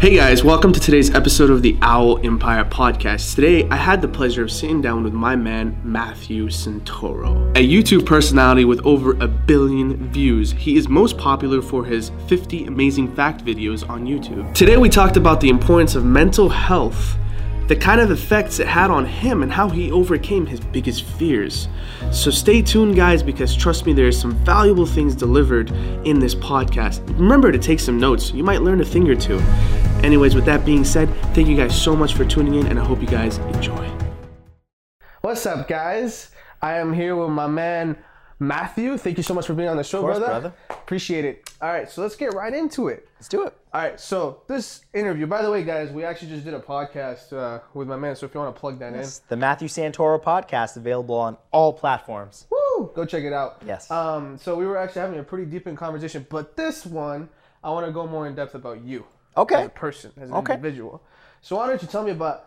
Hey guys, welcome to today's episode of the Owl Empire podcast. Today, I had the pleasure of sitting down with my man, Matthew Santoro. A YouTube personality with over a billion views, he is most popular for his 50 amazing fact videos on YouTube. Today, we talked about the importance of mental health, the kind of effects it had on him, and how he overcame his biggest fears. So stay tuned, guys, because trust me, there's some valuable things delivered in this podcast. Remember to take some notes, you might learn a thing or two. Anyways, with that being said, thank you guys so much for tuning in, and I hope you guys enjoy. What's up, guys? I am here with my man Matthew. Thank you so much for being on the show, course, brother. brother. Appreciate it. All right, so let's get right into it. Let's do it. All right, so this interview, by the way, guys, we actually just did a podcast uh, with my man. So if you want to plug that in. The Matthew Santoro podcast available on all platforms. woo, go check it out. Yes. Um, so we were actually having a pretty deep in conversation, but this one, I want to go more in depth about you. Okay. as a person, as an Okay. individual. So why don't you tell me about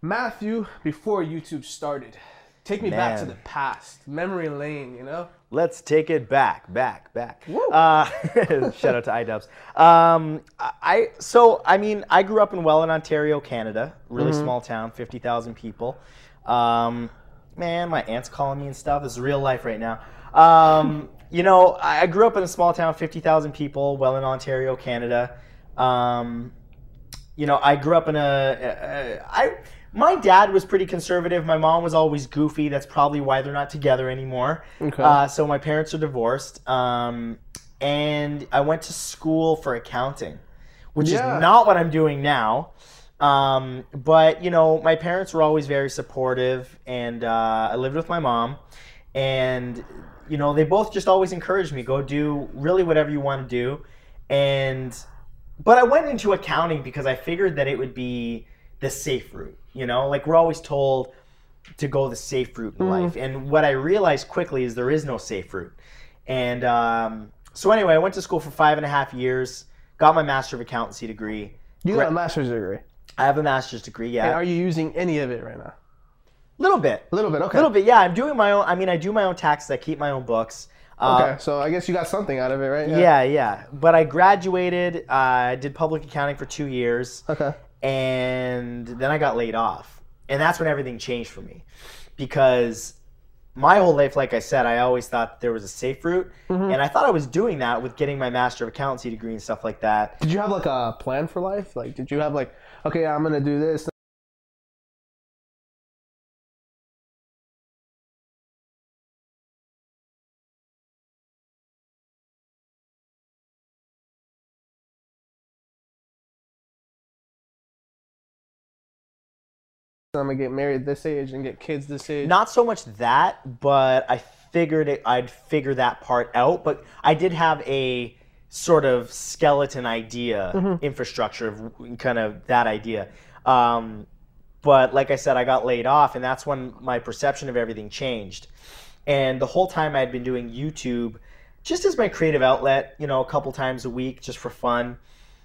Matthew before YouTube started? Take me back to the past, memory lane. You know. Let's take it back, back, back. Uh, shout out to iDubbbz. Um, I so I mean I grew up in Welland, Ontario, Canada. Really small town, fifty thousand people. Um, man, my aunt's calling me and stuff. This is real life right now. Um, you know, I I grew up in a small town, fifty thousand people, Welland, Ontario, Canada. Um, you know, I grew up in a, a, a I my dad was pretty conservative. My mom was always goofy. That's probably why they're not together anymore. Okay. Uh, so my parents are divorced. Um, and I went to school for accounting, which Yeah. is not what I'm doing now. Um, but you know, my parents were always very supportive, and uh, I lived with my mom, and you know, they both just always encouraged me go do really whatever you want to do, and but I went into accounting because I figured that it would be the safe route. You know, like we're always told to go the safe route in life. And what I realized quickly is there is no safe route. And um, so anyway, I went to school for five and a half years, got my master of accountancy degree. You got a master's degree. I have a master's degree, Yeah. And are you using any of it right now? little bit, A little bit. Okay. A little bit, yeah. I'm doing my own. I mean, I do my own taxes. I keep my own books. Uh, Okay. So I guess you got something out of it, right? Yeah, yeah. But I graduated. uh, I did public accounting for two years. Okay. And then I got laid off. And that's when everything changed for me. Because my whole life, like I said, I always thought there was a safe route. Mm-hmm. And I thought I was doing that with getting my Master of Accountancy degree and stuff like that. Did you have like a plan for life? Like, did you have like, okay, I'm gonna do this. I'm gonna get married this age and get kids this age. Not so much that, but I figured it, I'd figure that part out. But I did have a sort of skeleton idea, Mm-hmm. infrastructure of kind of that idea. Um, but like I said, I got laid off, and that's when my perception of everything changed. And the whole time I had been doing YouTube just as my creative outlet, you know, a couple times a week just for fun.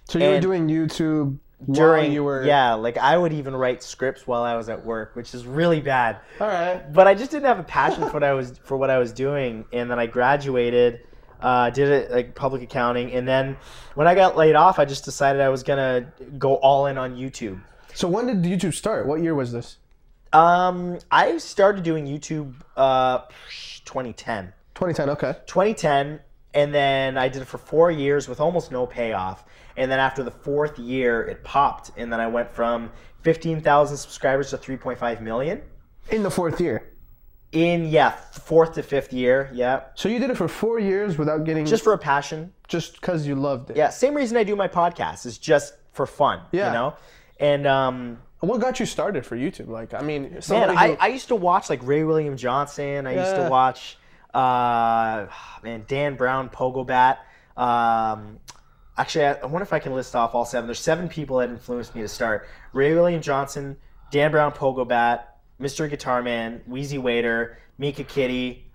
so you were doing YouTube During while you were. yeah, like I would even write scripts while I was at work, which is really bad All right. but I just didn't have a passion for what I was for what I was doing, and then I graduated, uh, did it like public accounting, and then when I got laid off, I just decided I was gonna go all in on YouTube. So when did YouTube start? What year was this? Um, I started doing YouTube uh, 2010, 2010. Okay. 2010, and then I did it for four years with almost no payoff, and then after the fourth year, it popped, and then I went from 15,000 subscribers to 3.5 million. In the fourth year. In yeah, fourth to fifth year, yeah, So you did it for four years without getting just for a passion. just because you loved it. Yeah, same reason I do my podcast is just for fun. Yeah. You know? And um What got you started for YouTube? Like, I mean, man, I, who- I used to watch like Ray William Johnson. I used to watch uh man, Dan Brown, Pogobat. Um actually I, I wonder if I can list off all seven. There's seven people that influenced me to start. Ray William Johnson, Dan Brown, Pogobat, Mr. Guitar Man, Wheezy Waiter, Mika Kitty,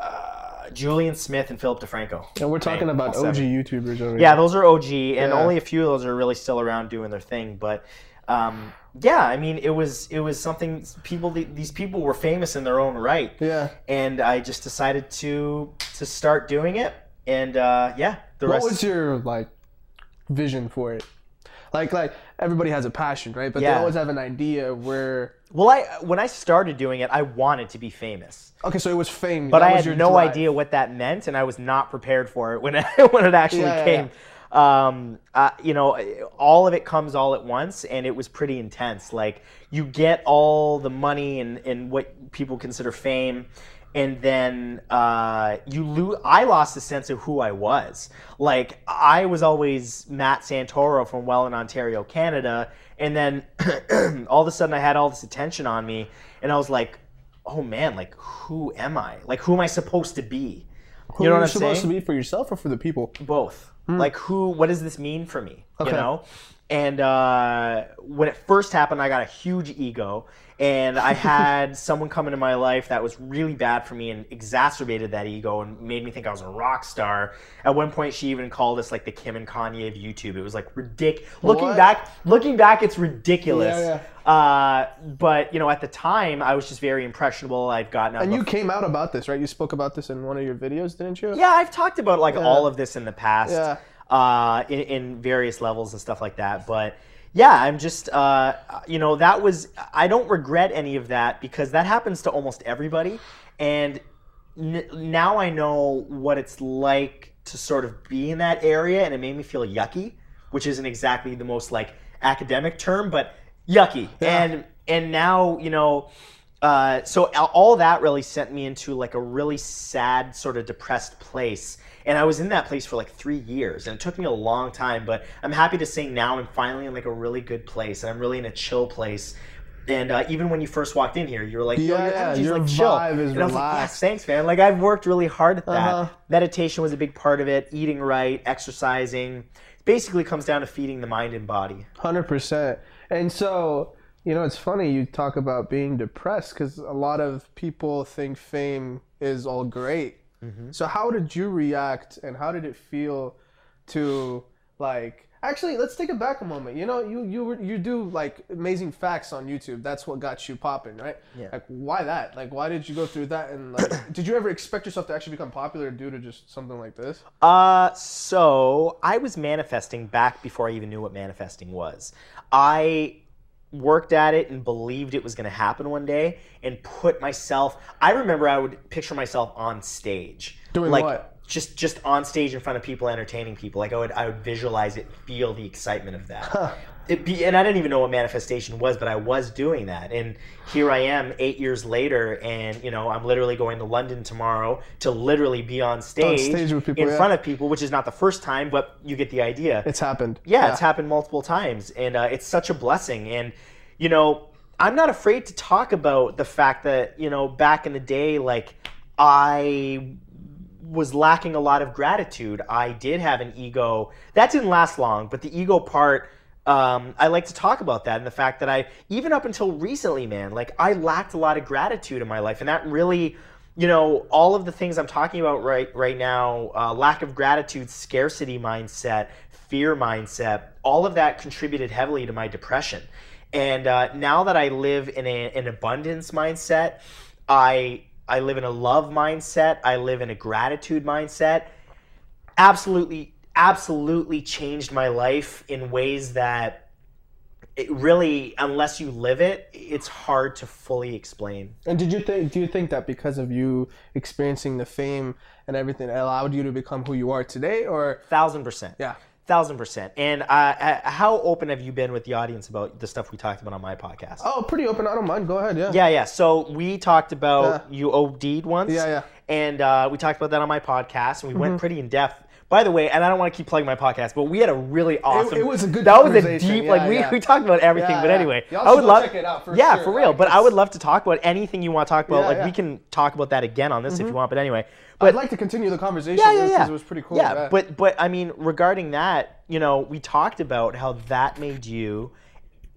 uh, Julian Smith, and Philip DeFranco. and we're talking Right, about OG. YouTubers over Yeah, those are OG, and Yeah. only a few of those are really still around doing their thing. But um, yeah, I mean, it was it was something people these people were famous in their own right. Yeah. And I just decided to to start doing it, and uh, yeah, the rest What rest. was your like vision for it? Like like everybody has a passion, right? But Yeah. they always have an idea where. Well, I when I started doing it, I wanted to be famous. Okay, so it was fame, but that I had no drive. idea what that meant, and I was not prepared for it when it, when it actually Yeah, yeah, came. Um, uh, you know, all of it comes all at once, and it was pretty intense. Like you get all the money and and what people consider fame, and then uh, you lose. I lost a sense of who I was. Like I was always Matt Santoro from Welland, Ontario, Canada, and then all of a sudden I had all this attention on me, and I was like, oh man, like who am I? Like who am I supposed to be? Who you know what I'm supposed saying? to be for yourself or for the people? Both. Like who? What does this mean for me? Okay. You know. And uh, when it first happened, I got a huge ego, and I had someone come into my life that was really bad for me and exacerbated that ego and made me think I was a rock star. At one point, she even called us like the Kim and Kanye of YouTube. It was like ridiculous. Looking What? back, looking back, it's ridiculous. Yeah, Uh, but you know, at the time, I was just very impressionable. I'd gotten out And you came out about this, right? You spoke about this in one of your videos, didn't you? yeah, I've talked about like all of this in the past, Yeah. Uh, in, in various levels and stuff like that. But yeah, I'm just, uh, you know, that was. I don't regret any of that because that happens to almost everybody, and n- now I know what it's like to sort of be in that area, and it made me feel yucky, which isn't exactly the most like academic term, but yucky. And and now you know. Uh, so all that really sent me into like a really sad, sort of depressed place, and I was in that place for like three years, and it took me a long time. But I'm happy to say now I'm finally in like a really good place, and I'm really in a chill place. And uh, even when you first walked in here, you were like, "Yo, Yeah, your yeah, energy's your like chill." vibe is and I was like, "Yes, thanks, man." Like I've worked really hard at that. Uh-huh. Meditation was a big part of it. Eating right, exercising. Basically, comes down to feeding the mind and body. Hundred percent. And so, you know, it's funny you talk about being depressed because a lot of people think fame is all great. So, how did you react, and how did it feel to like? Actually, let's take it back a moment. You know, you you were- you do like amazing facts on YouTube. That's what got you popping, right? Yeah. Like, why that? Like, why did you go through that? And like, did you ever expect yourself to actually become popular due to just something like this? Uh, so I was manifesting back before I even knew what manifesting was. I worked at it and believed it was going to happen one day and put myself I remember I would picture myself on stage. Doing like what? just just on stage in front of people entertaining people. Like I would I would visualize it, feel the excitement of that. It be, and I didn't even know what manifestation was, but I was doing that. And here I am 8 years later and you know, I'm literally going to London tomorrow to literally be on stage, stage with people, in yeah. front of people, which is not the first time, but you get the idea. It's happened. yeah, it's happened multiple times, and uh, it's such a blessing. And you know, I'm not afraid to talk about the fact that you know, back in the day, like I was lacking a lot of gratitude. I did have an ego that didn't last long, but the ego part. Um, I like to talk about that and the fact that I, even up until recently, man, like I lacked a lot of gratitude in my life, and that really, you know, all of the things I'm talking about right right now, uh, lack of gratitude, scarcity mindset, fear mindset, all of that contributed heavily to my depression. And uh, now that I live in a, an abundance mindset, I I live in a love mindset. I live in a gratitude mindset. Absolutely, absolutely changed my life in ways that it really, unless you live it, it's hard to fully explain. And did you think? Do you think that because of you experiencing the fame and everything, it allowed you to become who you are today, or Thousand percent. yeah? Thousand percent. And uh, uh, how open have you been with the audience about the stuff we talked about on my podcast? Oh, pretty open. I don't mind. Go ahead. Yeah. Yeah, yeah. So we talked about you OD'd once. Yeah, yeah. And uh, we talked about that on my podcast, and we went pretty in depth. By the way, and I don't want to keep plugging my podcast, but we had a really awesome. it was a good That was a deep. Yeah, like we, yeah. we talked about everything, Yeah, but anyway, I would love. check it out for yeah, sure. for real. Like, but I would love to talk about anything you want to talk about. Like we can talk about that again on this if you want. But anyway, I'd like to continue the conversation. yeah, yeah, yeah. It was pretty cool. Yeah, but but I mean, regarding that, you know, we talked about how that made you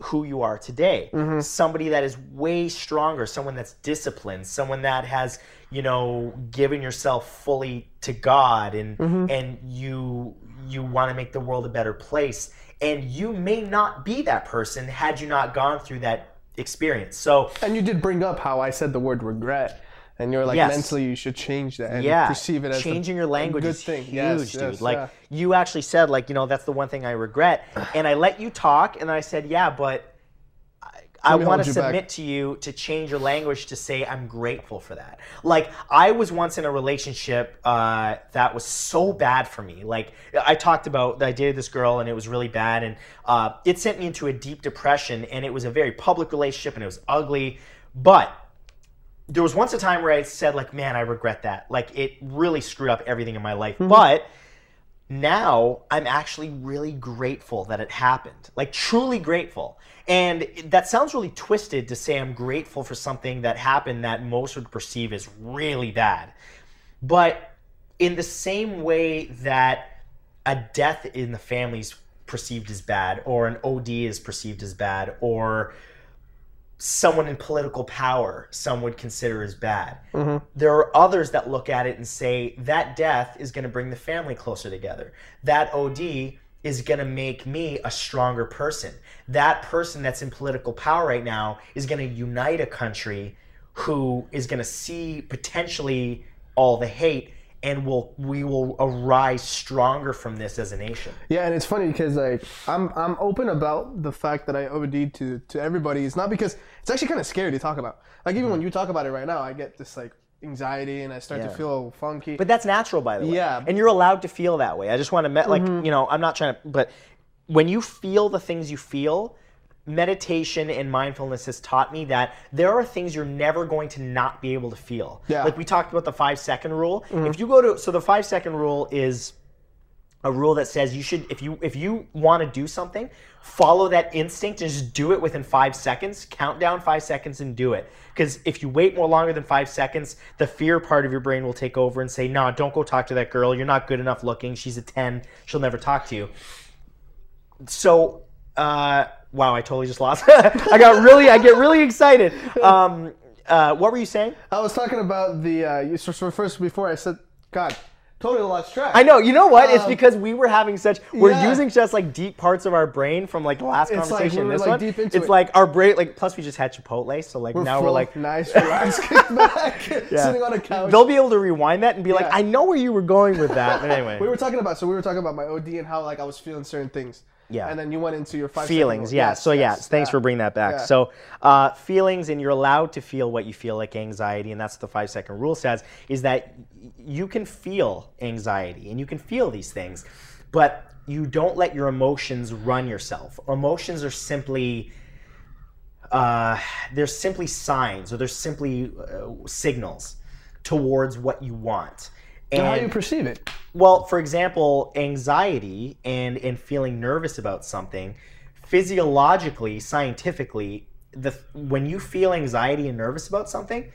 who you are today. Mm-hmm. Somebody that is way stronger, someone that's disciplined, someone that has, you know, giving yourself fully to God and Mm-hmm. and you you want to make the world a better place. And you may not be that person had you not gone through that experience. So and you did bring up how I said the word regret. and you're like Yes. mentally you should change that and yeah, perceive it as changing your language good is thing. huge, Yes, dude. yes, like yeah. you actually said, like you know, that's the one thing I regret. And I let you talk, and I said, yeah, but I, want to you back. submit to you to change your language to say I'm grateful for that. Like I was once in a relationship uh, that was so bad for me. Like I talked about, that I dated this girl, and it was really bad, and uh, it sent me into a deep depression. And it was a very public relationship, and it was ugly, but there was once a time where I said like, man, I regret that. Like it really screwed up everything in my life. But now I'm actually really grateful that it happened. Like truly grateful. And that sounds really twisted to say I'm grateful for something that happened that most would perceive as really bad. But in the same way that a death in the family is perceived as bad, or an OD is perceived as bad, or someone in political power some would consider as bad. Mm-hmm. There are others that look at it and say that death is going to bring the family closer together. That OD is going to make me a stronger person. That person that's in political power right now is going to unite a country who is going to see potentially all the hate and will we will arise stronger from this as a nation. Yeah, and it's funny because like I'm I'm open about the fact that I OD'd to to everybody. It's not because it's actually kind of scary to talk about. Like even when mm-hmm. you talk about it right now, I get this like anxiety and I start Yeah. to feel funky. But that's natural, by the way. Yeah. And you're allowed to feel that way. I just want to, me- like, mm-hmm. you know, I'm not trying to, but when you feel the things you feel, meditation and mindfulness has taught me that there are things you're never going to not be able to feel. Yeah. Like we talked about the five second rule. Mm-hmm. If you go to, so the five second rule is a rule that says you should if you if you want to do something follow that instinct and just do it within five seconds. Count down five seconds and do it. Because if you wait more longer than five seconds the fear part of your brain will take over and say no don't go talk to that girl. You're not good enough looking. She's a 10 she'll never talk to you. So uh wow i totally just lost i got really i get really excited um uh what were you saying I was talking about the uh, you- so, first before I said God, totally lost track. I know. You know what? it's Um, because we were having such. We're yeah. using just like deep parts of our brain from like the last It's like conversation. we and were, this like, one. deep into it's it. like our brain. Like plus we just had Chipotle, so like now we're like. nice, relaxed, kick back, sitting on a couch. They'll be able to rewind that and be like, "I know where you were going with that." But anyway, we were talking about so we were talking about my OD and how like I was feeling certain things. Yeah. And then you went into your five feelings yeah Yes, so yeah yes, thanks yeah. for bringing that back Yeah. so uh, feelings and you're allowed to feel what you feel like anxiety and that's what the five second rule says is that you can feel anxiety and you can feel these things but you don't let your emotions run yourself emotions are simply uh, they're simply signs or they're simply uh, signals towards what you want and How you perceive it. Well, for example, anxiety and and feeling nervous about something, physiologically, scientifically, the when you feel anxiety and nervous about something,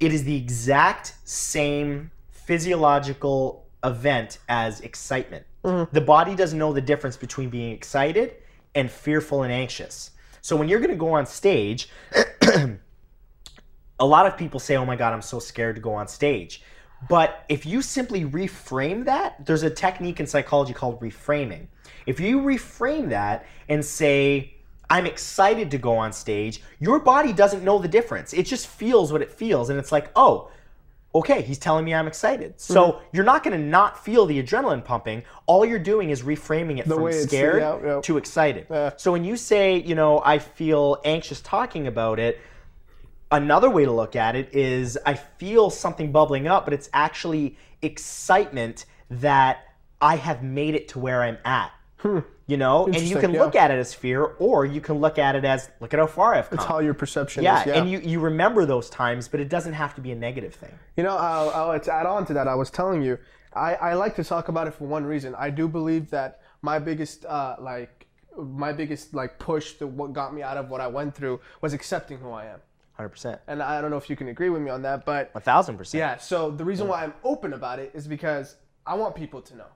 it is the exact same physiological event as excitement. Mm-hmm. The body doesn't know the difference between being excited and fearful and anxious. So when you're going to go on stage, a lot of people say, "Oh my god, I'm so scared to go on stage." But if you simply reframe that, there's a technique in psychology called reframing. If you reframe that and say, I'm excited to go on stage, your body doesn't know the difference. It just feels what it feels. And it's like, oh, okay, he's telling me I'm excited. Mm-hmm. So you're not going to not feel the adrenaline pumping. All you're doing is reframing it from way it's- scared yeah, yeah. to excited. So when you say, you know, I feel anxious talking about it, another way to look at it is I feel something bubbling up, but it's actually excitement that I have made it to where I'm at. You know, and you can yeah. look at it as fear, or you can look at it as look at how far I've come. It's how your perception yeah, is. Yeah. and you, you remember those times, but it doesn't have to be a negative thing. You know, I'll, I'll, to add on to that, I was telling you, I, I like to talk about it for one reason. I do believe that my biggest, uh, like, my biggest like push to what got me out of what I went through was accepting who I am. 100%. And I don't know if you can agree with me on that, but 1000%. yeah. So the reason why I'm open about it is because I want people to know.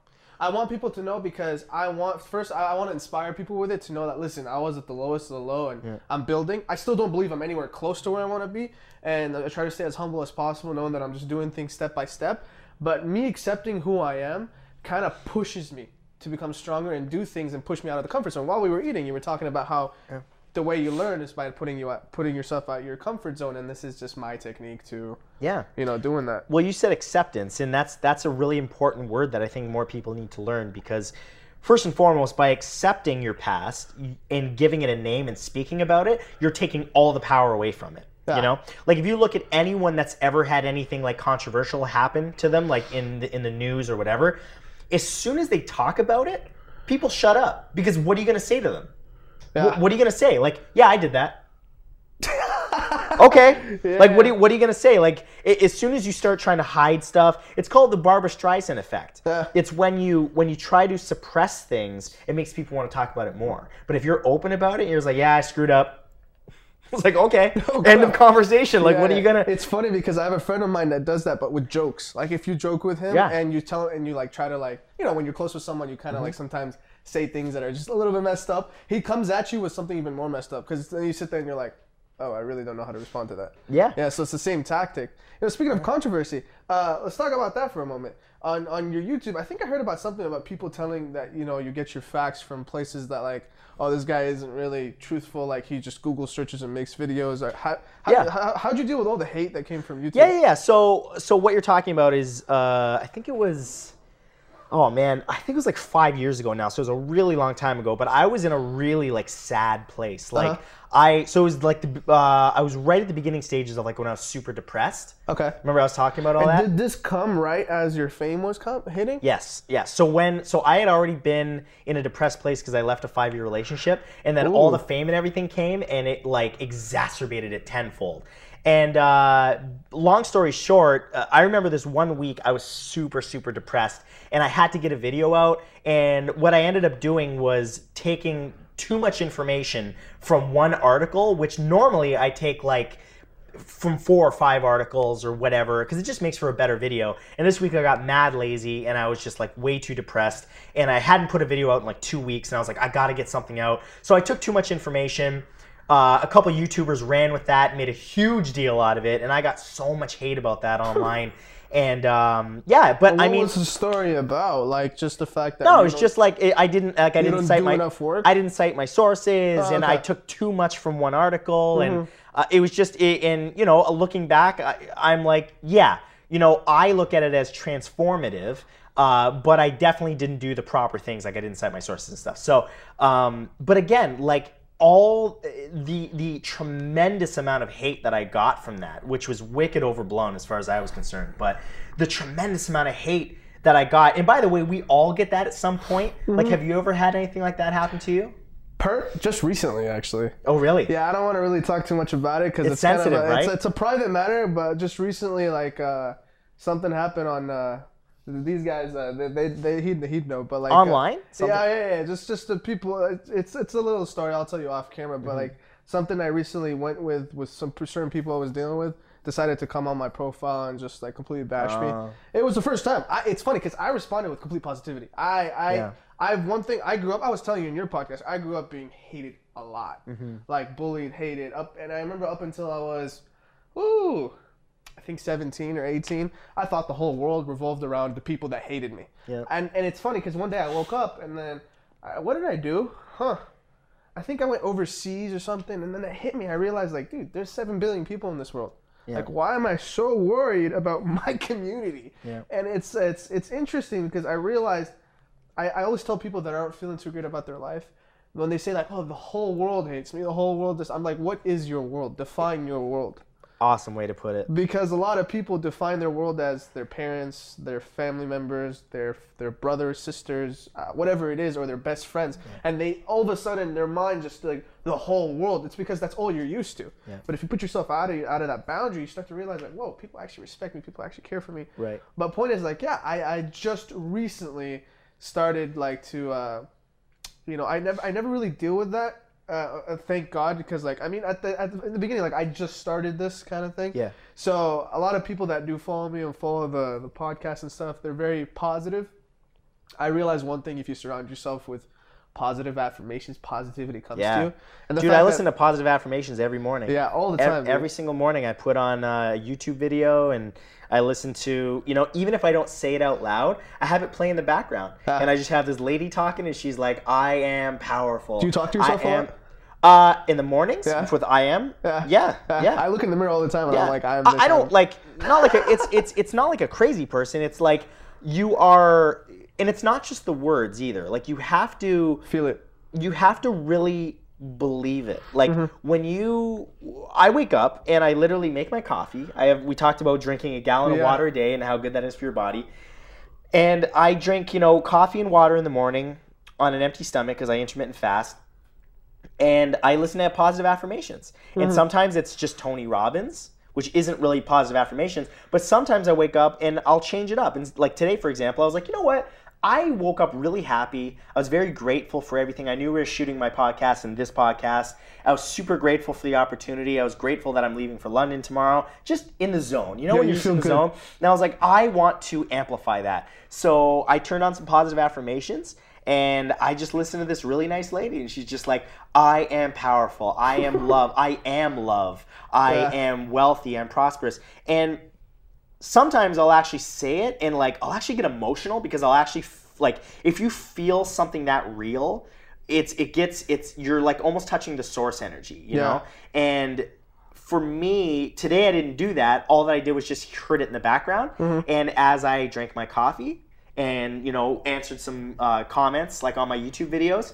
I want people to know because I want first I, I want to inspire people with it to know that listen I was at the lowest of the low and I'm building. I still don't believe I'm anywhere close to where I want to be, and I try to stay as humble as possible, knowing that I'm just doing things step by step. But me accepting who I am kind of pushes me to become stronger and do things and push me out of the comfort zone. While we were eating, you were talking about how the way you learn is by putting you out, putting yourself out your comfort zone, and this is just my technique to Yeah. you know doing that. Well, you said acceptance, and that's that's a really important word that I think more people need to learn because first and foremost, by accepting your past and giving it a name and speaking about it, you're taking all the power away from it. Yeah. You know, like if you look at anyone that's ever had anything like controversial happen to them, like in the, in the news or whatever, as soon as they talk about it, people shut up because what are you going to say to them? Yeah. Wh- What are you going to say? Like, yeah, I did that. okay. Like, what, are you, what are you going to say? Like, a- as soon as you start trying to hide stuff, it's called the Barbara Streisand effect. Yeah. It's when you when you try to suppress things, it makes people want to talk about it more. But if you're open about it, you're just like, yeah, I screwed up. It's like, okay, end of conversation. Like, what are you gonna? It's funny because I have a friend of mine that does that, but with jokes. Like if you joke with him Yeah. and you tell and you like try to like you know when you're close with someone, you kind of Mm-hmm. like sometimes say things that are just a little bit messed up. He comes at you with something even more messed up because then you sit there and you're like, oh, I really don't know how to respond to that. Yeah. Yeah. So it's the same tactic. You know, speaking of controversy, uh, let's talk about that for a moment. On on your YouTube, I think I heard about something about people telling that you know you get your facts from places that like. Oh, this guy isn't really truthful. Like he just Google searches and makes videos. Or how, how, Yeah. how, how'd you deal with all the hate that came from YouTube? Yeah, yeah, yeah. So, so what you're talking about is, uh, I think it was, oh man, I think it was like five years ago now. So it was a really long time ago. But I was in a really like sad place. Like Uh-huh. I, so it was like the, uh, I was right at the beginning stages of like when I was super depressed. Okay. Remember I was talking about all that? Did this come right as your fame was come, hitting? Yes, yes. So when so I had already been in a depressed place because I left a five year relationship, and then all the fame and everything came, and it like exacerbated it tenfold. And uh, long story short, uh, I remember this one week I was super super depressed, and I had to get a video out. And what I ended up doing was taking too much information from one article, which normally I take like from four or five articles or whatever because it just makes for a better video and this week i got mad lazy and i was just like way too depressed and i hadn't put a video out in like two weeks and i was like i gotta get something out so i took too much information uh, a couple youtubers ran with that made a huge deal out of it and i got so much hate about that online and um, yeah but What i mean was the story about? Like just the fact that no, it's just like it, I didn't like I didn't cite my? I didn't cite my sources, Oh, and I. Mm-hmm. took too much from one article, and uh, it was just it, and you know looking back, I, I'm like, yeah, you know, I look at it as transformative. Uh, but I definitely didn't do the proper things, like I didn't cite my sources and stuff. So, um, but again, like all the the tremendous amount of hate that I got from that, which was wicked overblown as far as I was concerned, but the tremendous amount of hate that I got, and by the way, we all get that at some point. Mm-hmm. Like, have you ever had anything like that happen to you? per just recently actually. Oh, really? Yeah, I don't want to really talk too much about it because It's it's, kind of sensitive, a, it's, right? it's a private matter. But just recently, like uh, something happened on uh, these guys. Uh, they they, they he'd, he'd know, but like uh, Online? Something- yeah, yeah, yeah. Just just the people. It's, it's it's a little story. I'll tell you off camera. Mm-hmm. But like something I recently went with with some certain people I was dealing with. Decided to come on my profile and just like completely bash Oh. me. It was the first time. I, it's funny because I responded with complete positivity. I I Yeah. I have one thing. I grew up. I was telling you in your podcast. I grew up being hated a lot, Mm-hmm. like bullied, hated. Up, and I remember up until I was, ooh, I think seventeen or eighteen. I thought the whole world revolved around the people that hated me. Yeah. And and it's funny because one day I woke up and then, I, what did I do? Huh. I think I went overseas or something, and then it hit me. I realized, like, dude, there's seven billion people in this world. Yeah. Like, why am I so worried about my community? Yeah. And it's it's it's interesting because I realized I, I always tell people that aren't feeling too great about their life when they say like, "Oh, the whole world hates me. The whole world this." I'm like, "What is your world? Define your world." Awesome way to put it. Because a lot of people define their world as their parents, their family members, their their brothers, sisters, uh, whatever it is, or their best friends, and they all of a sudden their mind just like the whole world. It's because that's all you're used to. Yeah. But if you put yourself out of out of that boundary, you start to realize like, whoa, people actually respect me. People actually care for me. Right. But point is like, yeah, I, I just recently started like to, uh, you know, I never I never really deal with that. Uh, uh, thank God, because like I mean, at the, at the in the beginning, like I just started this kind of thing. Yeah. So a lot of people that do follow me and follow the the podcast and stuff, they're very positive. I realize one thing: if you surround yourself with positive affirmations, positivity comes Yeah. to you. And Dude, I that- listen to positive affirmations every morning. yeah all the time. Every, dude. single morning, I put on a YouTube video and I listen to, you know, even if I don't say it out loud, I have it play in the background. Ah. And I just have this lady talking and she's like, I am powerful. Do you talk to yourself I a am. lot? Uh, in the mornings Yeah. with I am. Yeah, yeah. I look in the mirror all the time and Yeah. I'm like, I'm. I, I don't like not like a, it's it's it's not like a crazy person. It's like you are, and it's not just the words either. Like you have to feel it. you have to really believe it. Like Mm-hmm. when you, I wake up and I literally make my coffee. I have we talked about drinking a gallon of water a day and how good that is for your body. And I drink, you know, coffee and water in the morning on an empty stomach because I intermittent fast. And I listen to positive affirmations. Mm-hmm. And sometimes it's just Tony Robbins, which isn't really positive affirmations. But sometimes I wake up and I'll change it up. And like today, for example, I was like, you know what? I woke up really happy. I was very grateful for everything. I knew we were shooting my podcast and this podcast. I was super grateful for the opportunity. I was grateful that I'm leaving for London tomorrow. Just in the zone. You know Yeah, when you you're in the good. zone? And I was like, I want to amplify that. So I turned on some positive affirmations and I just listened to this really nice lady, and she's just like, I am powerful. I am love. I am love. I Yeah. am wealthy. I'm prosperous. And sometimes I'll actually say it and like I'll actually get emotional because I'll actually f- like if you feel something that real, it's it gets it's you're like almost touching the source energy, you Yeah. know? And for me, today I didn't do that. All that I did was just heard it in the background. Mm-hmm. And as I drank my coffee and, you know, answered some uh, comments like on my YouTube videos,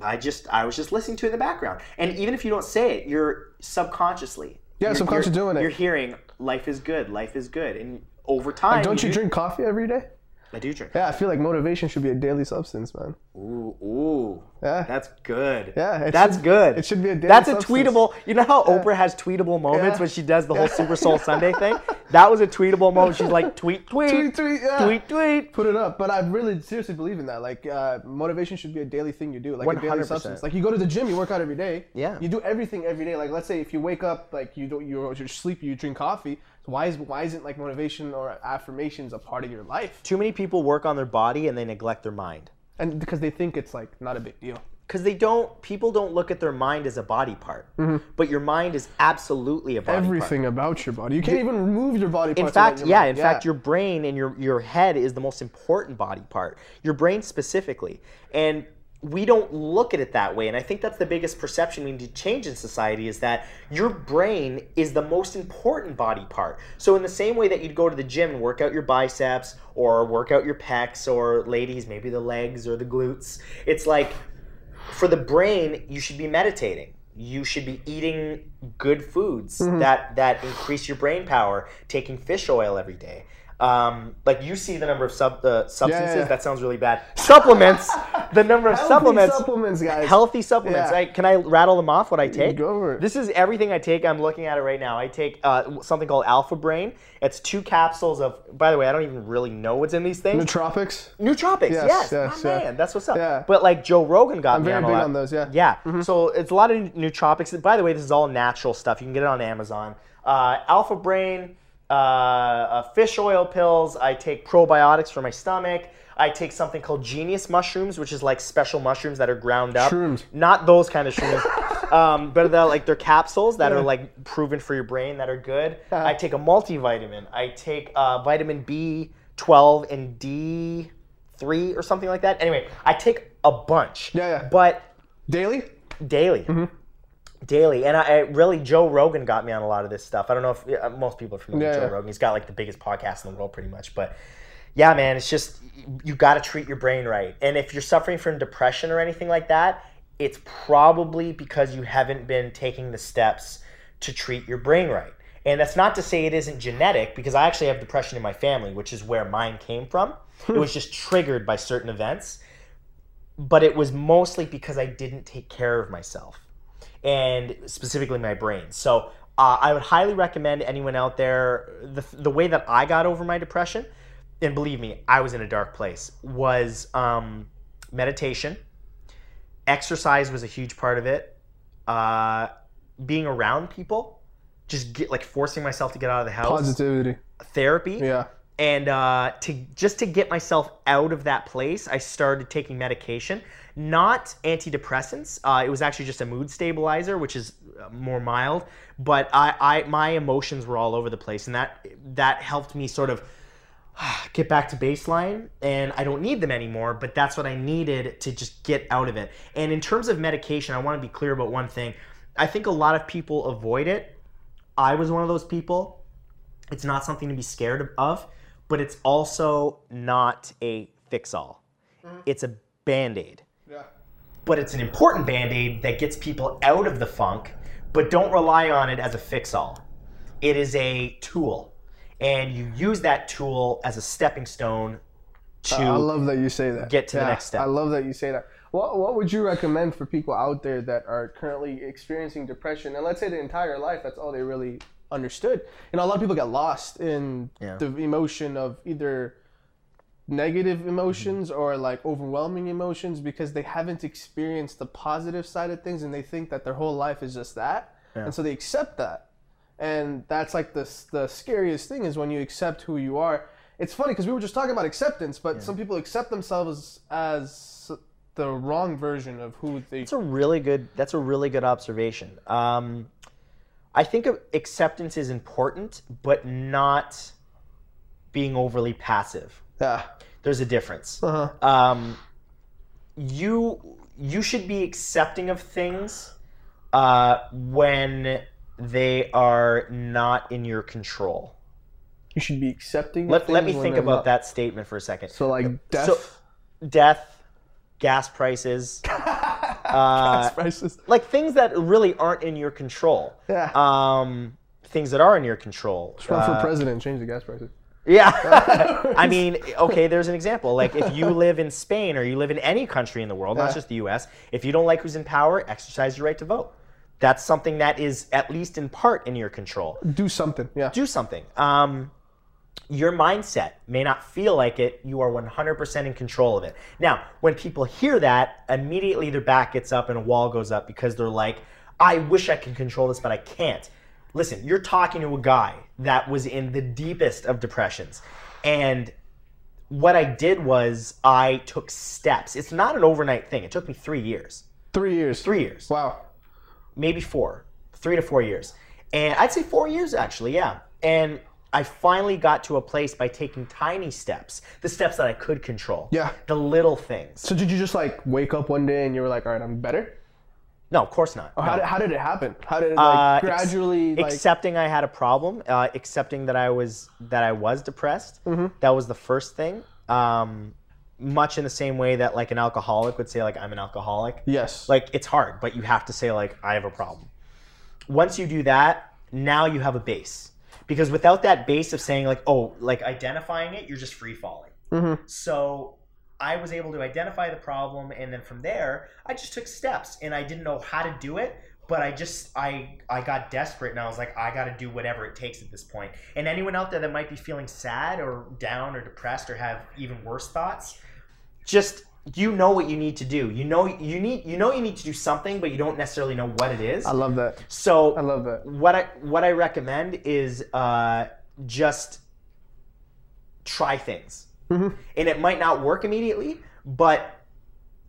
I just I was just listening to it in the background. And even if you don't say it, you're subconsciously. Yeah, you're- subconscious you're- doing it. You're hearing life is good, life is good. And over time Don't you do- drink coffee every day? I do drink. Yeah, I feel like motivation should be a daily substance, man. Ooh, ooh. Yeah. That's good. Yeah, That's should- good. it should be a daily That's a substance. tweetable. You know how Oprah has tweetable moments Yeah. when she does the whole Super Soul Sunday thing? That was a tweetable moment. She's like, tweet, tweet, Tweet, tweet, yeah. tweet, tweet. Put it up. But I really seriously believe in that. Like, uh, motivation should be a daily thing you do, like a daily substance. Like, you go to the gym, you work out every day. Yeah. You do everything every day. Like, let's say if you wake up, like you don't, you're, you're sleepy, you drink coffee. Why is why isn't like motivation or affirmations a part of your life? Too many people work on their body and they neglect their mind. And because they think it's like not a big deal. Because they don't, people don't look at their mind as a body part. But your mind is absolutely a body part. Mm-hmm. Everything about your body. You can't even remove your body In fact, yeah, mind. in fact, your brain and your your head is the most important body part. Your brain specifically, and we don't look at it that way. And I think that's the biggest perception we need to change in society is that your brain is the most important body part. So in the same way that you'd go to the gym and work out your biceps or work out your pecs, or ladies maybe the legs or the glutes, it's like for the brain, you should be meditating. You should be eating good foods mm-hmm. that that increase your brain power. Taking fish oil every day. Um, like you see the number of sub uh, substances. yeah. That sounds really bad. Supplements. the number of Healthy supplements. supplements, guys. Healthy supplements. Yeah. Right? Can I rattle them off? What I take? Go for it. This is everything I take. I'm looking at it right now. I take uh, something called Alpha Brain. It's two capsules of. By the way, I don't even really know what's in these things. Nootropics. Nootropics, yes, Yes, yes, my yeah. man, that's what's up. Yeah. But like Joe Rogan got me very on big on those, yeah. Yeah. So it's a lot of nootropics. By the way, this is all natural stuff. You can get it on Amazon. Uh, Alpha Brain, uh, uh, fish oil pills. I take probiotics for my stomach. I take something called Genius mushrooms, which is like special mushrooms that are ground up. Shrooms. Not those kind of shrooms. um, but they're like they're capsules that are like proven for your brain that are good. I take a multivitamin. I take uh, vitamin B12 and D3 or something like that. Anyway, I take a bunch. Yeah, yeah. But Daily. daily. Mm-hmm. Daily, and I, I really Joe Rogan got me on a lot of this stuff. I don't know if yeah, most people are familiar Yeah, with Joe yeah. Rogan. He's got like the biggest podcast in the world, pretty much. But yeah, man, it's just you got to treat your brain right. And if you're suffering from depression or anything like that, it's probably because you haven't been taking the steps to treat your brain right. And that's not to say it isn't genetic, because I actually have depression in my family, which is where mine came from. Hmm. it was just triggered by certain events but it was mostly because I didn't take care of myself and specifically my brain. So uh, I would highly recommend anyone out there the, the way that I got over my depression, and believe me, I was in a dark place, was um, meditation. Exercise was a huge part of it. Uh, being around people, just get like forcing myself to get out of the house. Positivity. Therapy Yeah. And uh, to just to get myself out of that place, I started taking medication, not antidepressants. Uh, it was actually just a mood stabilizer, which is uh, more mild. But I, I, my emotions were all over the place, and that that helped me sort of get back to baseline and I don't need them anymore, but that's what I needed to just get out of it. And in terms of medication, I want to be clear about one thing. I think a lot of people avoid it. I was one of those people. It's not something to be scared of, but it's also not a fix all. Mm-hmm. It's a band aid Yeah. but it's an important band aid that gets people out of the funk, but don't rely on it as a fix all. It is a tool, and you use that tool as a stepping stone to. I love that you say that. get to the next step. I love that you say that. What What would you recommend for people out there that are currently experiencing depression, and let's say the entire life that's all they really understood? You know, a lot of people get lost in Yeah. the emotion of either negative emotions or like overwhelming emotions because they haven't experienced the positive side of things and they think that their whole life is just that and so they accept that and that's like the the scariest thing is when you accept who you are it's funny because we were just talking about acceptance but some people accept themselves as the wrong version of who they That's a really good. That's a really good observation. Um, I think acceptance is important, but not being overly passive. yeah There's a difference. uh-huh um, you you should be accepting of things uh, when they are not in your control. you should be accepting Let, let me think about not. that statement for a second. so like death So- Death, gas prices, gas prices like things that really aren't in your control. yeah Um, things that are in your control. run Uh, for president change the gas prices Yeah. I mean, okay, there's an example. Like if you live in Spain or you live in any country in the world, not just the US, if you don't like who's in power, exercise your right to vote. That's something that is at least in part in your control. do something yeah Do something. Um, your mindset may not feel like it. You are 100% in control of it. Now, when people hear that, immediately their back gets up and a wall goes up because they're like, I wish I could control this, but I can't. Listen, you're talking to a guy that was in the deepest of depressions. And what I did was I took steps. It's not an overnight thing. It took me three years. three years Three years wow maybe four, three to four years. And I'd say four years actually, yeah. And I finally got to a place by taking tiny steps, the steps that I could control. Yeah. The little things. so did you just like wake up one day and you were like all right i'm better No, of course not. Or how, did, how did it happen? How did it Uh, like ex- gradually like accepting I had a problem, uh, accepting that I was that I was depressed. Mm-hmm. That was the first thing. Um, much in the same way that like an alcoholic would say like I'm an alcoholic. yes like it's hard but you have to say like i have a problem once you do that now you have a base because without that base of saying like oh like identifying it you're just free falling Mhm. so i was able to identify the problem and then from there i just took steps and i didn't know how to do it but i just i i got desperate and i was like i got to do whatever it takes at this point and anyone out there that might be feeling sad or down or depressed or have even worse thoughts just you know what you need to do. You know you need you know you need to do something, but you don't necessarily know what it is. I love that. So I love that. what I what I recommend is uh, just try things, Mhm. and it might not work immediately, but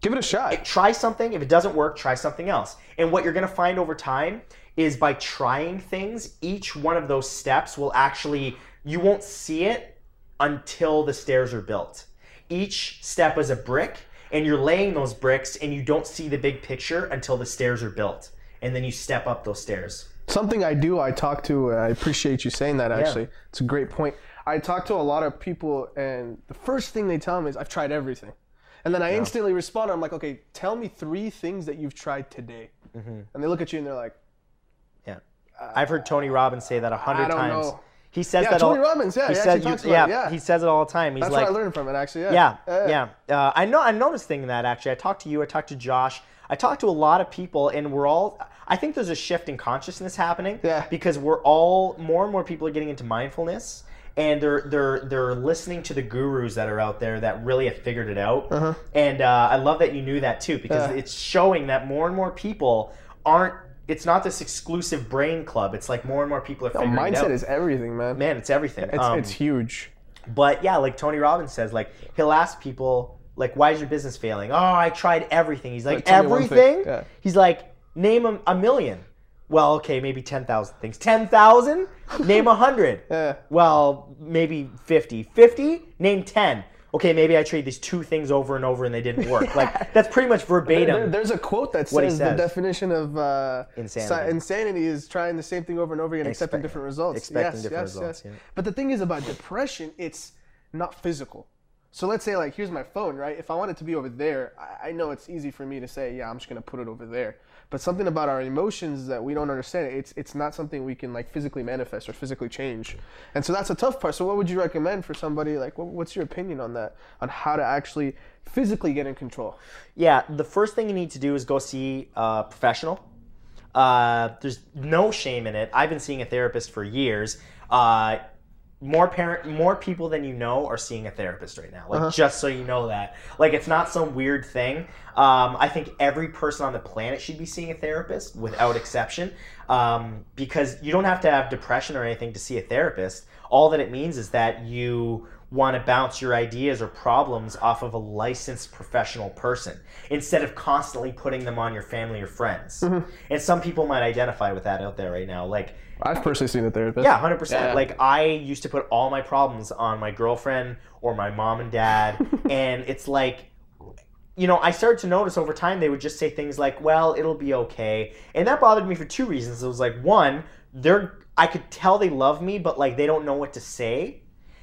Give it a shot. try something. If it doesn't work, try something else. And what you're going to find over time is by trying things, each one of those steps will actually, you won't see it until the stairs are built. Each step is a brick, and you're laying those bricks, and you don't see the big picture until the stairs are built. And then you step up those stairs. Something I do, I talk to, I appreciate you saying that actually. It's a great point. I talk to a lot of people, and the first thing they tell me is, I've tried everything. And then I instantly respond, I'm like, okay, tell me three things that you've tried today. Mm-hmm. And they look at you and they're like, Yeah. I've heard Tony Robbins say that a hundred times. know. He says Yeah, that Tony all, Robbins, yeah, He he says you- talks about yeah, it, yeah. he says it all the time. He's that's like, what I learned from it actually. Yeah. Yeah, Yeah. yeah. Uh, I know. I noticed thing that actually. I talked to you. I talked to Josh. I talked to a lot of people, and we're all. I think there's a shift in consciousness happening. Yeah. Because we're all more and more people are getting into mindfulness, and they're they're they're listening to the gurus that are out there that really have figured it out. Uh-huh. And uh, I love that you knew that too, because it's showing that more and more people aren't. It's not this exclusive brain club. It's like more and more people are figuring out. mindset is everything, man. Man, it's everything. It's, Um, it's huge. but yeah, like Tony Robbins says, like he'll ask people, like, "Why is your business failing?" Oh, I tried everything. He's like, Like, tell me one thing. everything. Yeah. He's like, name a, a million. Well, okay, maybe 10,000 things. 10,000? Name 100. Yeah. Well, maybe 50. 50? Name 10. Okay, maybe I trade these two things over and over and they didn't work. Like that's pretty much There- verbatim. there's a quote that he says, the definition of uh, Insanity. si- insanity is trying the same thing over and over again, accepting Expect- different results. expecting yes, different yes, results, yes. yeah. But the thing is about depression, it's not physical. So let's say like here's my phone, right? If I want it to be over there, I, I know it's easy for me to say, yeah, I'm just gonna put it over there. But something about our emotions that we don't understand, it's it's not something we can like physically manifest or physically change. And so that's a tough part. So what would you recommend for somebody like what, what's your opinion on that? On how to actually physically get in control? Yeah, the first thing you need to do is go see a professional. Uh, there's no shame in it. I've been seeing a therapist for years. Uh, more parent, more people than you know are seeing a therapist right now. Like just so you know that, like it's not some weird thing. Um, I think every person on the planet should be seeing a therapist without exception, um, because you don't have to have depression or anything to see a therapist. All that it means is that you want to bounce your ideas or problems off of a licensed professional person instead of constantly putting them on your family or friends. Mm-hmm. And some people might identify with that out there right now. Like, I've personally seen a therapist. yeah, hundred percent. Yeah. Like I used to put all my problems on my girlfriend or my mom and dad, and it's like, you know, I started to notice over time they would just say things like, "Well, it'll be okay," and that bothered me for two reasons. It was like, one, they're I could tell they love me, but like they don't know what to say.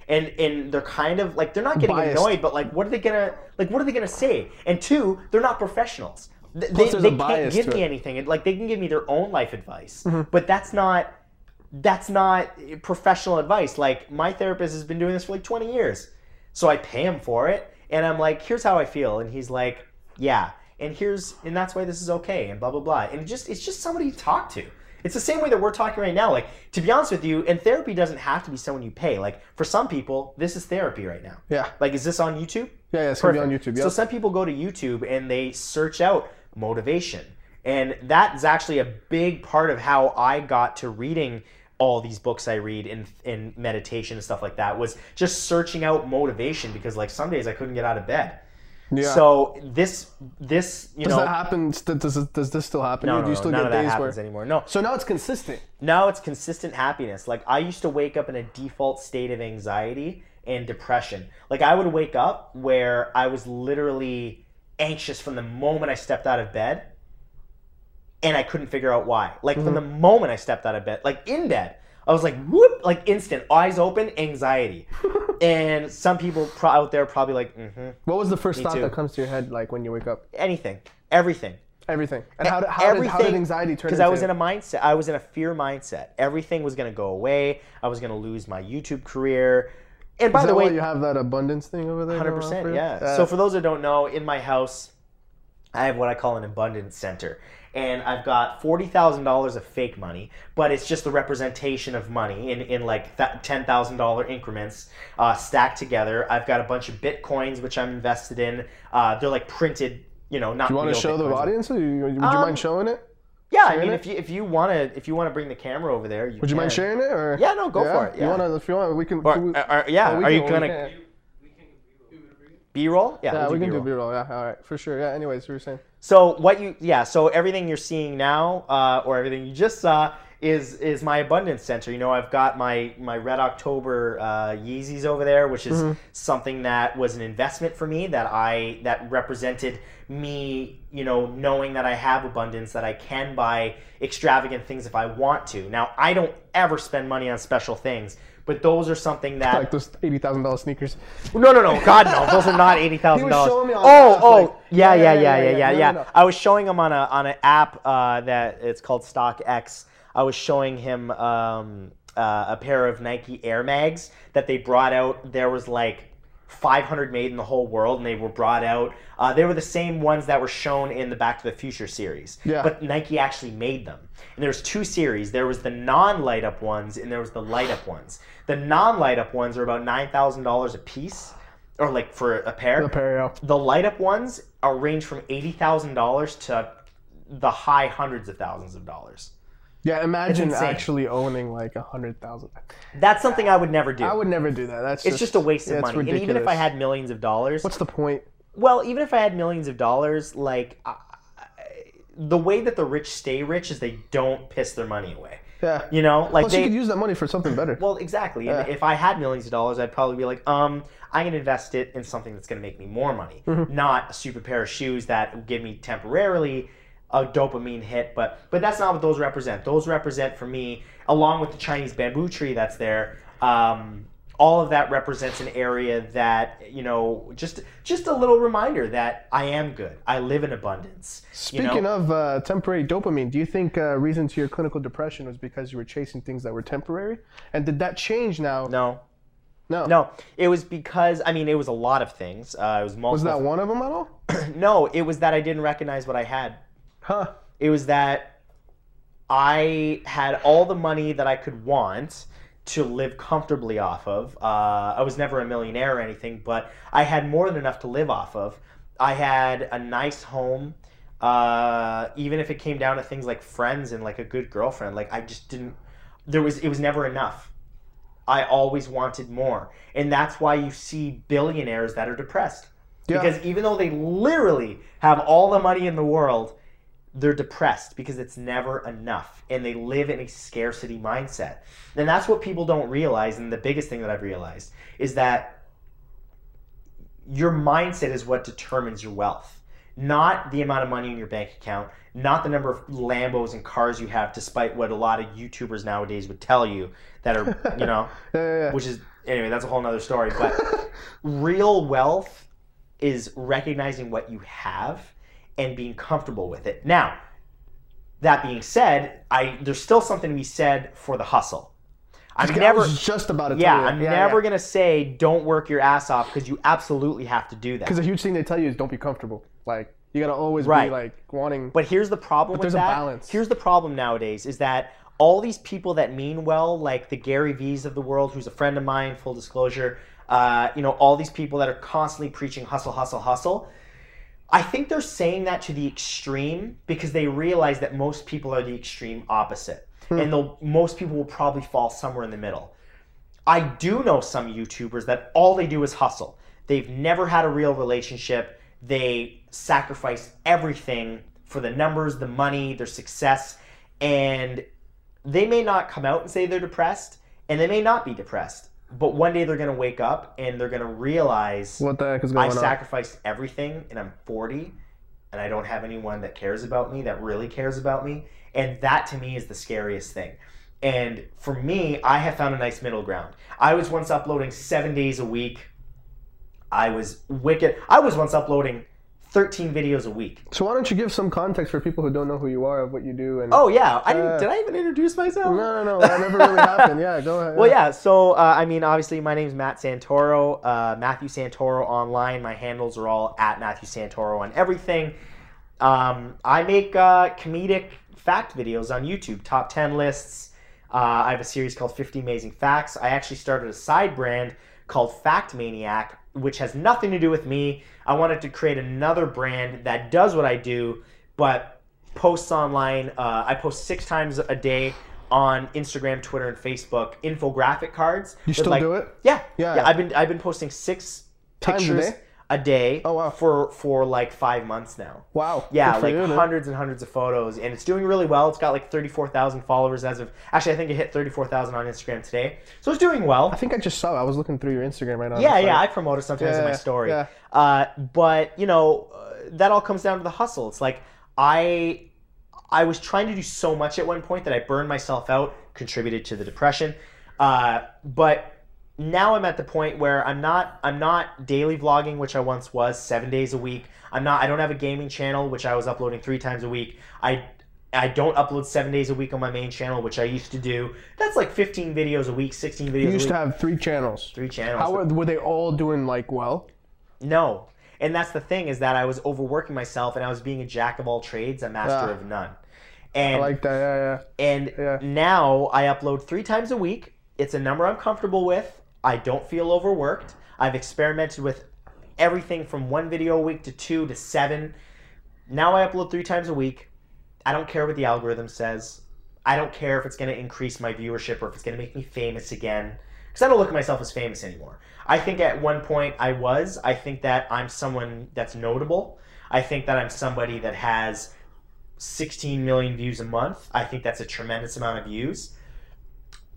And, and they're kind of like they're not getting Biased. annoyed, but like what are they gonna like what are they gonna say? And two, they're not professionals. Th- They, Plus they a can't bias give to me it. anything. It- Like they can give me their own life advice, mm-hmm. but that's not that's not professional advice. Like my therapist has been doing this for like 20 years. So I pay him for it and I'm like, here's how I feel. And he's like, yeah. And here's and that's why this is okay and blah blah blah. And it just it's just somebody to talk to. It's the same way that we're talking right now. Like to be honest with you, and therapy doesn't have to be someone you pay. Like for some people, this is therapy right now. Yeah. Like is this on YouTube? Yeah, yeah, it's gonna be on. YouTube. So some people go to YouTube and they search out motivation. And that is actually a big part of how I got to reading all these books I read in in meditation and stuff like that was just searching out motivation because like some days I couldn't get out of bed. Yeah. So this this you does know that happen? Does, does, does this still happen? no, no, do you no, still none get of that days happens where? anymore. No, So now it's consistent. now it's consistent happiness. Like I used to wake up in a default state of anxiety and depression. Like I would wake up where I was literally anxious from the moment I stepped out of bed and I couldn't figure out why. Like from mm-hmm. the moment I stepped out of bed, like in bed, I was like whoop, like instant, eyes open, anxiety. and some people pro- out there probably like, mm-hmm, What was the first thought too. that comes to your head like when you wake up? anything, everything. Everything. And how did, how did, how did anxiety turn because? I was in a mindset. I was in a fear mindset. Everything was going to go away. I was going to lose my YouTube career. And by Is the that way, why you have that abundance thing over there? hundred on for percent. you? yeah. So for those that don't know, in my house, I have what I call an abundance center, and I've got forty thousand dollars of fake money, but it's just the representation of money in in like th- ten thousand dollar increments uh, stacked together. I've got a bunch of bitcoins which I'm invested in. Uh, they're like printed, you know, not. Do you want to show the audience? Or you, would you Um, mind showing it? Yeah, I mean, it? if you if you want to if you want to bring the camera over there, you Would you mind sharing it? Or Yeah, no, go for it, You yeah. want to? If you want, we can. Or, we, are- yeah, oh, we are you can- we gonna can- B-roll? Yeah, Yeah, we can do B-roll. B-roll. Yeah, all right, for sure. Yeah. Anyways, you were saying? So what you yeah, so everything you're seeing now, uh, or everything you just saw, is is my abundance center. You know, I've got my my Red October uh, Yeezys over there, which is something that was an investment for me that I that represented me, you know, knowing that I have abundance, that I can buy extravagant things if I want to. Now, I don't ever spend money on special things, but those are something that Like those eighty thousand dollars sneakers. no, no, no. God, no. Those are not eighty thousand He was showing me dollars. Oh, oh, like- yeah, yeah, yeah, yeah, yeah, yeah, yeah, yeah. yeah, No, no, no. I was showing him on a on an app uh, that it's called StockX. I was showing him um, uh, a pair of Nike Air Mags that they brought out. There was like 500 made in the whole world, and they were brought out. Uh, they were the same ones that were shown in the Back to the Future series. Yeah. But Nike actually made them. And there's two series. There was the non-light up ones, and there was the light up ones. The non-light up ones are about nine thousand dollars a piece, or like for a pair. The Perio. The light up ones are range from eighty thousand dollars to the high hundreds of thousands of dollars. Yeah, imagine insane. actually owning like a hundred thousand. That's something I would never do. I would never do that. That's it's just a waste of it's money. And even if I had millions of dollars, what's the point? well, even if I had millions of dollars, like I, the way that the rich stay rich is they don't piss their money away. Yeah. You know, like Plus, they you could use that money for something better. well, exactly. Yeah. if I had millions of dollars, I'd probably be like, um, I can invest it in something that's gonna make me more money, Mm-hmm. not a stupid pair of shoes that give me temporarily a dopamine hit. But but that's not what those represent. Those represent for me, along with the Chinese bamboo tree that's there. Um, all of that represents an area that you know, just just a little reminder that I am good. I live in abundance. you know? Speaking of uh, temporary dopamine, do you think uh, reason to your clinical depression was because you were chasing things that were temporary? And did that change now? no, No. no, it was because I mean, it was a lot of things. Uh, it was multiple. Was that one of them at all? No, it was that I didn't recognize what I had. Huh. It was that I had all the money that I could want to live comfortably off of. Uh, I was never a millionaire or anything, but I had more than enough to live off of. I had a nice home. Uh, even if it came down to things like friends and like a good girlfriend, like I just didn't. There was it was never enough. I always wanted more, and that's why you see billionaires that are depressed. Yeah. Because even though they literally have all the money in the world, they're depressed because it's never enough and they live in a scarcity mindset. And that's what people don't realize. And the biggest thing that I've realized is that your mindset is what determines your wealth, not the amount of money in your bank account, not the number of Lambos and cars you have, despite what a lot of YouTubers nowadays would tell you that are, you know, Yeah, yeah, yeah. which is, anyway, that's a whole nother story. But real wealth is recognizing what you have and being comfortable with it. Now, that being said, I there's still something to be said for the hustle. I'm I never just about tell yeah. I'm never gonna say don't work your ass off because you absolutely have to do that. Because a huge thing they tell you is don't be comfortable. Like you gotta always Right. be like wanting. But here's the problem with there's a that. balance. Here's the problem nowadays is that all these people that mean well, like the Gary V's of the world, who's a friend of mine, full disclosure, uh, you know, all these people that are constantly preaching hustle, hustle, hustle. I think they're saying that to the extreme because they realize that most people are the extreme opposite. Hmm. And they'll, most people will probably fall somewhere in the middle. I do know some YouTubers that all they do is hustle. They've never had a real relationship. They sacrifice everything for the numbers, the money, their success, and they may not come out and say they're depressed, and they may not be depressed. But one day they're going to wake up and they're going to realize what the heck is I going on? sacrificed everything and I'm 40 and I don't have anyone that cares about me, that really cares about me. And that to me is the scariest thing. And for me, I have found a nice middle ground. I was once uploading seven days a week. I was wicked. I was once uploading 13 videos a week. So why don't you give some context for people who don't know who you are of what you do and Oh, yeah. I didn't, Uh, did I even introduce myself? No, no, no, that never really happened. Yeah, go ahead. Well, yeah. So, uh, I mean, obviously, my name's Matt Santoro. Uh, Matthew Santoro online. My handles are all at Matthew Santoro on everything. Um, I make uh, comedic fact videos on YouTube, top 10 lists. Uh, I have a series called 50 Amazing Facts. I actually started a side brand called Fact Maniac, which has nothing to do with me. I wanted to create another brand that does what I do, but posts online. Uh, I post six times a day on Instagram, Twitter, and Facebook. Infographic cards. You still like- do it? Yeah, Yeah. yeah. I've been I've been posting six Times a pictures day? A day. Oh, wow. For for like five months now. Wow. Yeah, like you, hundreds and hundreds of photos, and it's doing really well. It's got like thirty four thousand followers as of actually, I think it hit thirty four thousand on Instagram today, so it's doing well. I think I just saw. it. I was looking through your Instagram right now. Yeah, yeah, I promote it sometimes in my story. yeah. Uh, but you know, uh, that all comes down to the hustle. It's like I, I was trying to do so much at one point that I burned myself out, contributed to the depression. Uh, but now I'm at the point where I'm not, I'm not daily vlogging, which I once was, seven days a week. I'm not, I don't have a gaming channel, which I was uploading three times a week. I I don't upload seven days a week on my main channel, which I used to do. That's like 15 videos a week, 16 videos You used to have three channels. three channels. How were, were they all doing like well? No. And that's the thing is that I was overworking myself and I was being a jack of all trades, a master Ah. of none. And I like that. Yeah, yeah. and yeah. now I upload 3 times a week. It's a number I'm comfortable with. I don't feel overworked. I've experimented with everything from one video a week to 2 to 7. Now I upload 3 times a week. I don't care what the algorithm says. I don't care if it's going to increase my viewership or if it's going to make me famous again. Because I don't look at myself as famous anymore. I think at one point I was. I think that I'm someone that's notable. I think that I'm somebody that has 16 million views a month. I think that's a tremendous amount of views.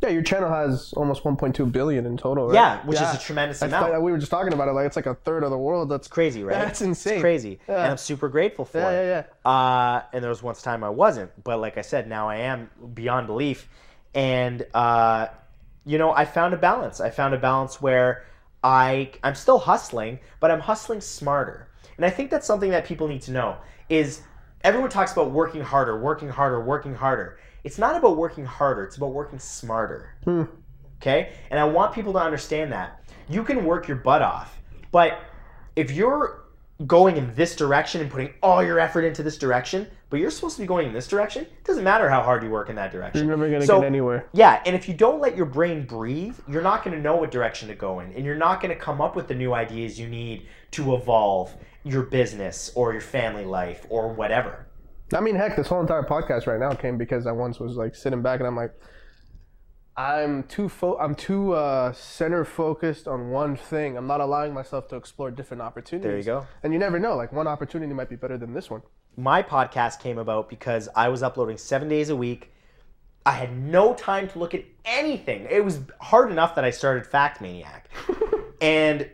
Yeah, your channel has almost 1.2 billion in total, right? Yeah, which is a tremendous That's amount. like- we were just talking about it. Like it's like a third of the world. That's crazy, right? That's insane. It's crazy, Yeah. and I'm super grateful for Yeah, it. yeah, yeah. Uh, and there was once a time I wasn't, but like I said, now I am beyond belief. And uh, you know, I found a balance. I found a balance where I I'm still hustling, but I'm hustling smarter. And I think that's something that people need to know is everyone talks about working harder, working harder, working harder. It's not about working harder, it's about working smarter. Hmm. Okay? And I want people to understand that. You can work your butt off, but if you're going in this direction and putting all your effort into this direction, but you're supposed to be going in this direction, it doesn't matter how hard you work in that direction. You're never gonna So- get anywhere. Yeah, and if you don't let your brain breathe, you're not going to know what direction to go in, and you're not going to come up with the new ideas you need to evolve your business or your family life or whatever. I mean, heck, this whole entire podcast right now came because I once was like sitting back and I'm like, I'm too fo- I'm too uh, center focused on one thing. I'm not allowing myself to explore different opportunities. There you go. And you never know. Like one opportunity might be better than this one. my podcast came about because I was uploading seven days a week. I had no time to look at anything. It was hard enough that I started Fact Maniac. and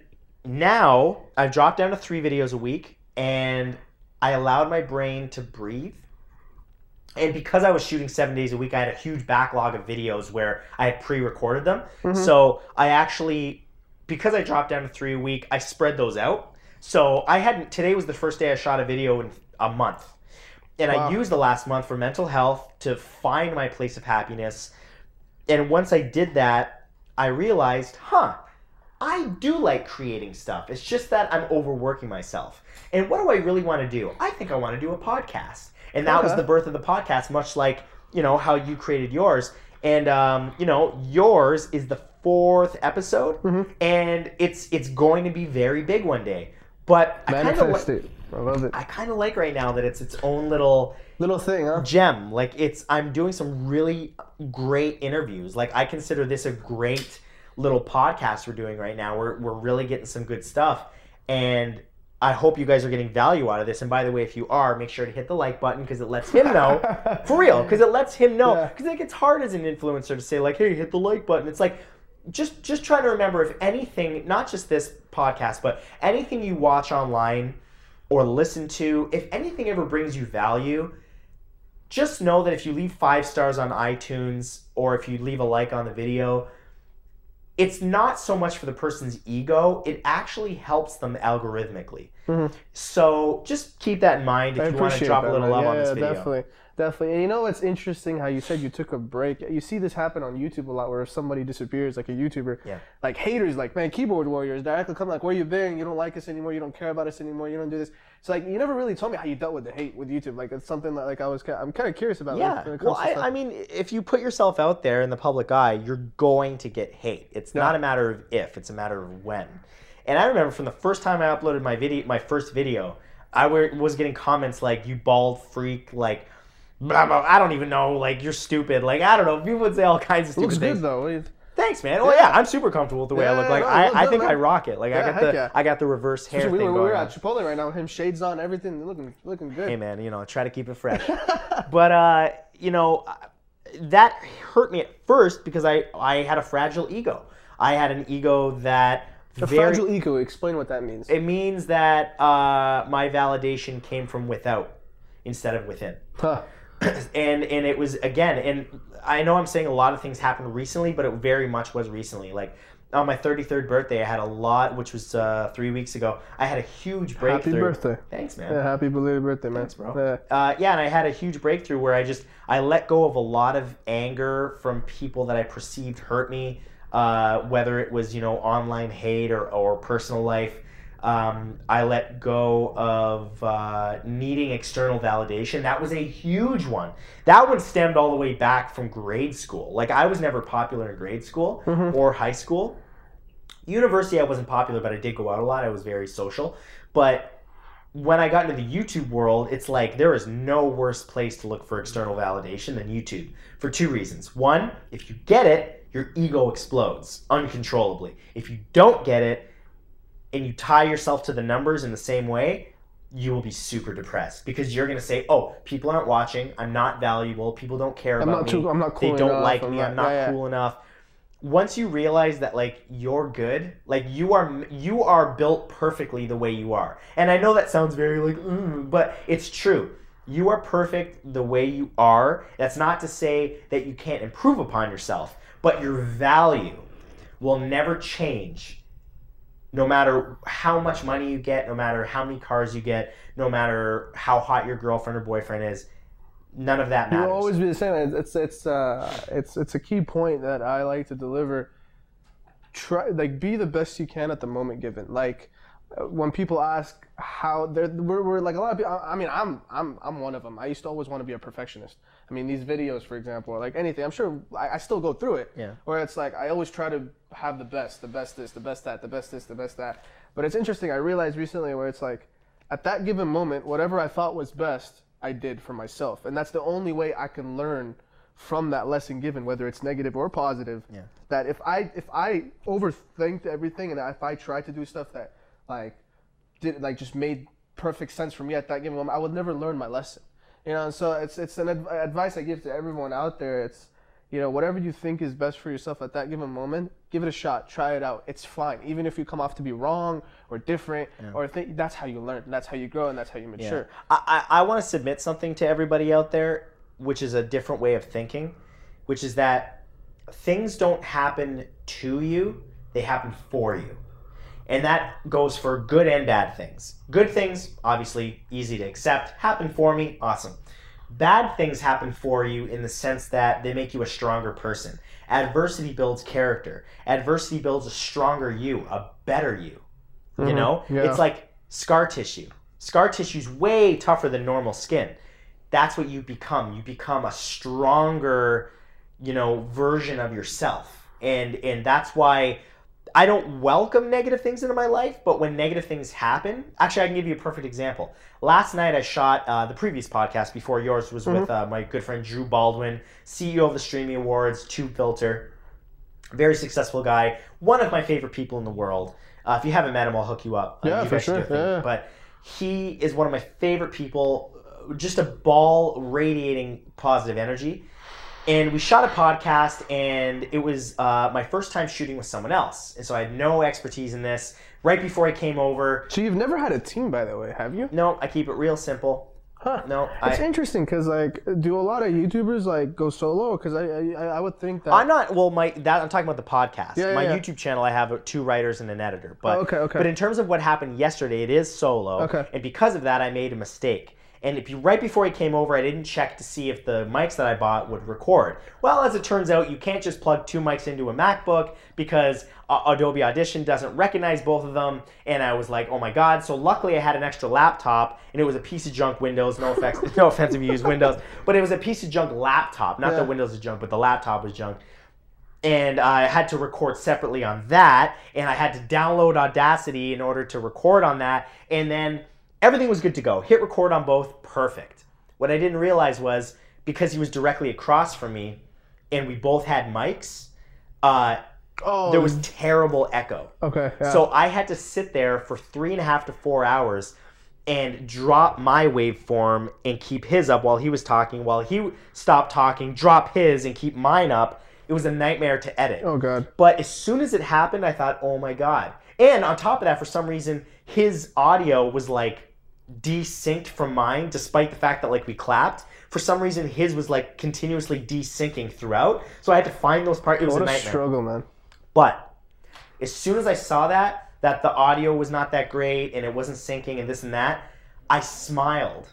now I've dropped down to three videos a week and I allowed my brain to breathe. And because I was shooting seven days a week, I had a huge backlog of videos where I had pre recorded them. Mm-hmm. So I actually, because I dropped down to three a week, I spread those out. So I hadn't, today was the first day I shot a video in a month. And I used the last month for mental health to find my place of happiness. And once I did that, I realized, huh, I do like creating stuff. It's just that I'm overworking myself. And what do I really want to do? I think I want to do a podcast. And that was the birth of the podcast, much like, you know, how you created yours. And um, you know, yours is the fourth episode, and it's it's going to be very big one day. But I kind of Manifest. I love it. I kind of like right now that it's its own little Little thing, huh? gem. Like it's I'm doing some really great interviews. Like I consider this a great little podcast we're doing right now. We're we're really getting some good stuff. And I hope you guys are getting value out of this. And by the way, if you are, make sure to hit the like button because it lets him know. for real, because it lets him know. Yeah. Because like it's hard as an influencer to say like, "Hey, hit the like button." It's like just just try to remember if anything, not just this podcast, but anything you watch online or listen to, if anything ever brings you value, just know that if you leave five stars on iTunes or if you leave a like on the video, it's not so much for the person's ego, it actually helps them algorithmically. Mm-hmm. So just keep that in mind if I you want to drop that, a little love yeah, on this yeah, video. Definitely, definitely. And you know what's interesting? How you said you took a break. You see this happen on YouTube a lot, where if somebody disappears, like a YouTuber, Yeah. like haters, like man, keyboard warriors, directly come like, where you been? You don't like us anymore. You don't care about us anymore. You don't do this. It's like you never really told me how you dealt with the hate with YouTube. Like it's something that like I was, I'm kind of curious about. like, Yeah. when it comes Well, to I. I mean, if you put yourself out there in the public eye, you're going to get hate. It's not a matter of if; it's a matter of when. And I remember from the first time I uploaded my video, my first video, I were, was getting comments like "you bald freak," like blah blah. I don't even know, like you're stupid, like I don't know. People would say all kinds of it looks stupid things. good though. You- Thanks, man. Well, yeah, I'm super comfortable with the way I look. Like no, I, I think. I rock it. Like I got the yeah. I got the reverse hair we, thing we going were on. at Chipotle right now with him shades on, everything looking looking good. Hey man, you know, try to keep it fresh. but uh, you know, that hurt me at first because I I had a fragile ego. I had an ego that A very fragile ego. Explain what that means. it means that uh, my validation came from without instead of within. Huh. And and it was again and I know I'm saying a lot of things happened recently, but it very much was recently. Like on my 33rd birthday, I had a lot, which was uh, three weeks ago. I had a huge breakthrough. Happy birthday. Thanks, man. Yeah, happy belated birthday, man. Thanks, bro. Yeah. Uh, yeah, and I had a huge breakthrough where I just I let go of a lot of anger from people that I perceived hurt me, uh, whether it was you know online hate or or personal life. Um, I let go of uh, needing external validation. That was a huge one. That one stemmed all the way back from grade school. Like I was never popular in grade school or high school. University, I wasn't popular, but I did go out a lot. I was very social. But when I got into the YouTube world, it's like there is no worse place to look for external validation than YouTube for two reasons. One, if you get it, your ego explodes uncontrollably. If you don't get it and you tie yourself to the numbers in the same way, you will be super depressed because you're going to say, "Oh, people aren't watching. I'm not valuable. People don't care I'm about me. too- I'm not cool they don't enough, like I'm me. not- I'm not yeah, yeah. cool enough." Once you realize that like you're good, like you are you are built perfectly the way you are. And I know that sounds very like "Ooh," but it's true. You are perfect the way you are. That's not to say that you can't improve upon yourself, but your value will never change no matter how much money you get, no matter how many cars you get, no matter how hot your girlfriend or boyfriend is, none of that matters. You'll always be the same. It's it's uh it's it's a key point that I like to deliver. Try like be the best you can at the moment given. Like when people ask how they're we're, we're like a lot of people. I mean I'm I'm I'm one of them. I used to always want to be a perfectionist. I mean these videos for example or like anything. I'm sure I, I still go through it. Yeah. Where it's like I always try to have the best, the best this, the best that, the best this, the best that. But it's interesting. I realized recently where it's like at that given moment, whatever I thought was best, I did for myself, and that's the only way I can learn from that lesson given, whether it's negative or positive. Yeah. That if I if I overthink everything, and if I try to do stuff that like did like just made perfect sense for me at that given moment, I would never learn my lesson. You know, and so it's it's an adv- advice I give to everyone out there. It's you know whatever you think is best for yourself at that given moment, give it a shot, try it out. It's fine, even if you come off to be wrong or different, or think that's how you learn, and that's how you grow, and that's how you mature. I, I, I want to submit something to everybody out there, which is a different way of thinking, which is that things don't happen to you, they happen for you. And that goes for good and bad things. Good things, obviously, easy to accept. Happen for me, awesome. Bad things happen for you in the sense that they make you a stronger person. Adversity builds character. Adversity builds a stronger you, a better you. You mm-hmm. know? yeah. It's like scar tissue. Scar tissue is way tougher than normal skin. That's what you become. You become a stronger, you know, version of yourself. And and that's why I don't welcome negative things into my life, but when negative things happen, actually, I can give you a perfect example. Last night, I shot uh, the previous podcast before yours was with uh, my good friend Drew Baldwin, CEO of the Streamy Awards, Tubefilter, very successful guy, one of my favorite people in the world. Uh, if you haven't met him, I'll hook you up. Uh, Yeah, you for guys should do sure, yeah. But he is one of my favorite people, uh, just a ball radiating positive energy and we shot a podcast and it was uh, my first time shooting with someone else and so i had no expertise in this right before i came over So you've never had a team, by the way, have you? no i keep it real simple Huh. no It's I, interesting because like, do a lot of YouTubers like go solo? Because I, I I would think that. i'm not well my that i'm talking about the podcast Yeah, yeah, my yeah. youtube channel i have two writers and an editor but Oh, okay, okay. but in terms of what happened yesterday it is solo Okay. and because of that i made a mistake and if you right before he came over, I didn't check to see if the mics that I bought would record. Well, as it turns out, you can't just plug two mics into a MacBook because uh, Adobe Audition doesn't recognize both of them. And I was like, oh my god! So luckily, I had an extra laptop, and it was a piece of junk Windows. No offense, no offense if you use Windows, but it was a piece of junk laptop. Not Yeah. that Windows is junk, but the laptop was junk and I had to record separately on that, and I had to download Audacity in order to record on that, and then everything was good to go. Hit record on both, perfect. What I didn't realize was because he was directly across from me, and we both had mics, uh, oh, there was terrible echo. okay. Yeah. So I had to sit there for three and a half to four hours and drop my waveform and keep his up while he was talking, while he stopped talking, drop his and keep mine up. It was a nightmare to edit. oh god. But as soon as it happened, I thought, oh my God. And on top of that, for some reason, his audio was like desynced from mine, despite the fact that like we clapped. For some reason, his was like continuously desyncing throughout. So I had to find those parts. It was What a a nightmare. struggle, man. But as soon as I saw that, that the audio was not that great and it wasn't syncing and this and that, I smiled.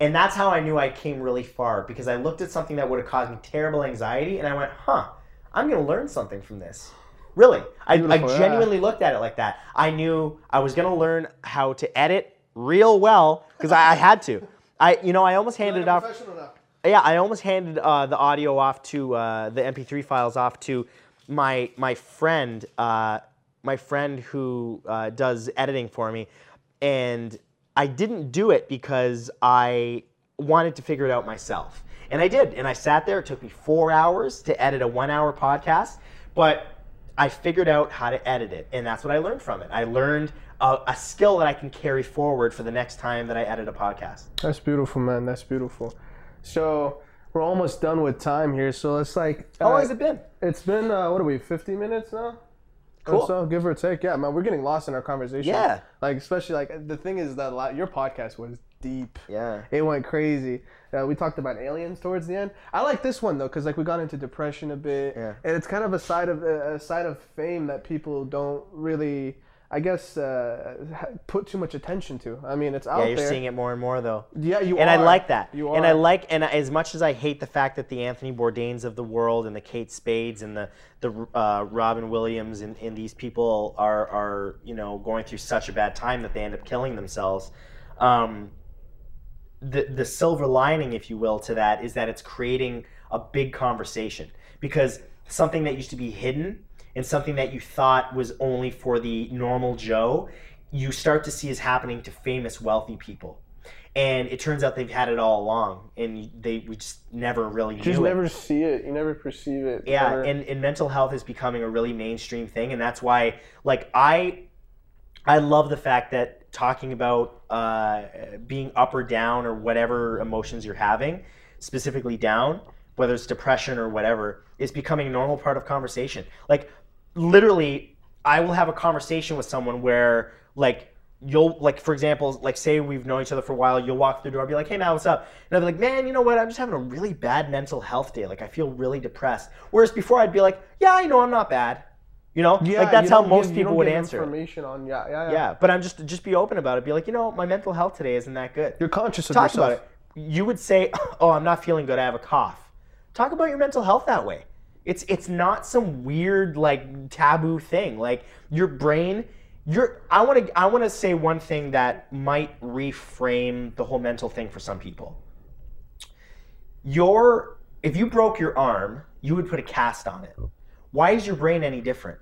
And that's how I knew I came really far because I looked at something that would have caused me terrible anxiety and I went, huh, I'm going to learn something from this. Really. I, I genuinely looked at it like that. I knew I was going to learn how to edit real well because I, I had to. I, you know, I almost handed it off. Yeah, I almost handed uh, the audio off to uh, the MP3 files off to my my friend, uh, my friend who uh, does editing for me, and I didn't do it because I wanted to figure it out myself, and I did, and I sat there. It took me four hours to edit a one-hour podcast, but I figured out how to edit it, and that's what I learned from it. I learned a, a skill that I can carry forward for the next time that I edit a podcast. That's beautiful, man. That's beautiful. So we're almost done with time here. So it's like How long uh, has it been? It's been uh, what are we? 50 minutes now. Cool. So, give or take. Yeah, man, we're getting lost in our conversation. Yeah. Like especially like the thing is that la- your podcast was deep. Yeah. It went crazy. Uh, we talked about aliens towards the end. I like this one though because like we got into depression a bit, Yeah. and it's kind of a side of a side of fame that people don't really, I guess, uh, put too much attention to. I mean, it's out there. Yeah, you're there. seeing it more and more though. Yeah, you and are. I like that. You are. And I like, and as much as I hate the fact that the Anthony Bourdains of the world and the Kate Spades and the the uh, Robin Williams and, and these people are are you know going through such a bad time that they end up killing themselves. Um, the the silver lining, if you will, to that is that it's creating a big conversation because something that used to be hidden and something that you thought was only for the normal Joe, you start to see is happening to famous, wealthy people. And it turns out they've had it all along, and they we just never really You knew just it. never see it. You never perceive it. Yeah, Never- and, and mental health is becoming a really mainstream thing, and that's why, like, I, I love the fact that talking about uh, being up or down or whatever emotions you're having, specifically down, whether it's depression or whatever, is becoming a normal part of conversation. Like, literally, I will have a conversation with someone where, like, you'll like for example like say we've known each other for a while you'll walk through the door and be like hey man what's up? And i'll be like man you know what? I'm just having a really bad mental health day. Like i feel really depressed. Whereas before i'd be like yeah i know i'm not bad. You know? Yeah, like that's how most give- you people would answer. Information on yeah, yeah, yeah. yeah but i'm just just be open about it. Be like you know my mental health today isn't that good. You're conscious of talk yourself. about it. You would say oh i'm not feeling good. I have a cough. Talk about your mental health that way it's it's not some weird like taboo thing. Like your brain your i want to i want to say one thing that might reframe the whole mental thing for some people. Your if you broke your arm you would put a cast on it. Why is your brain any different?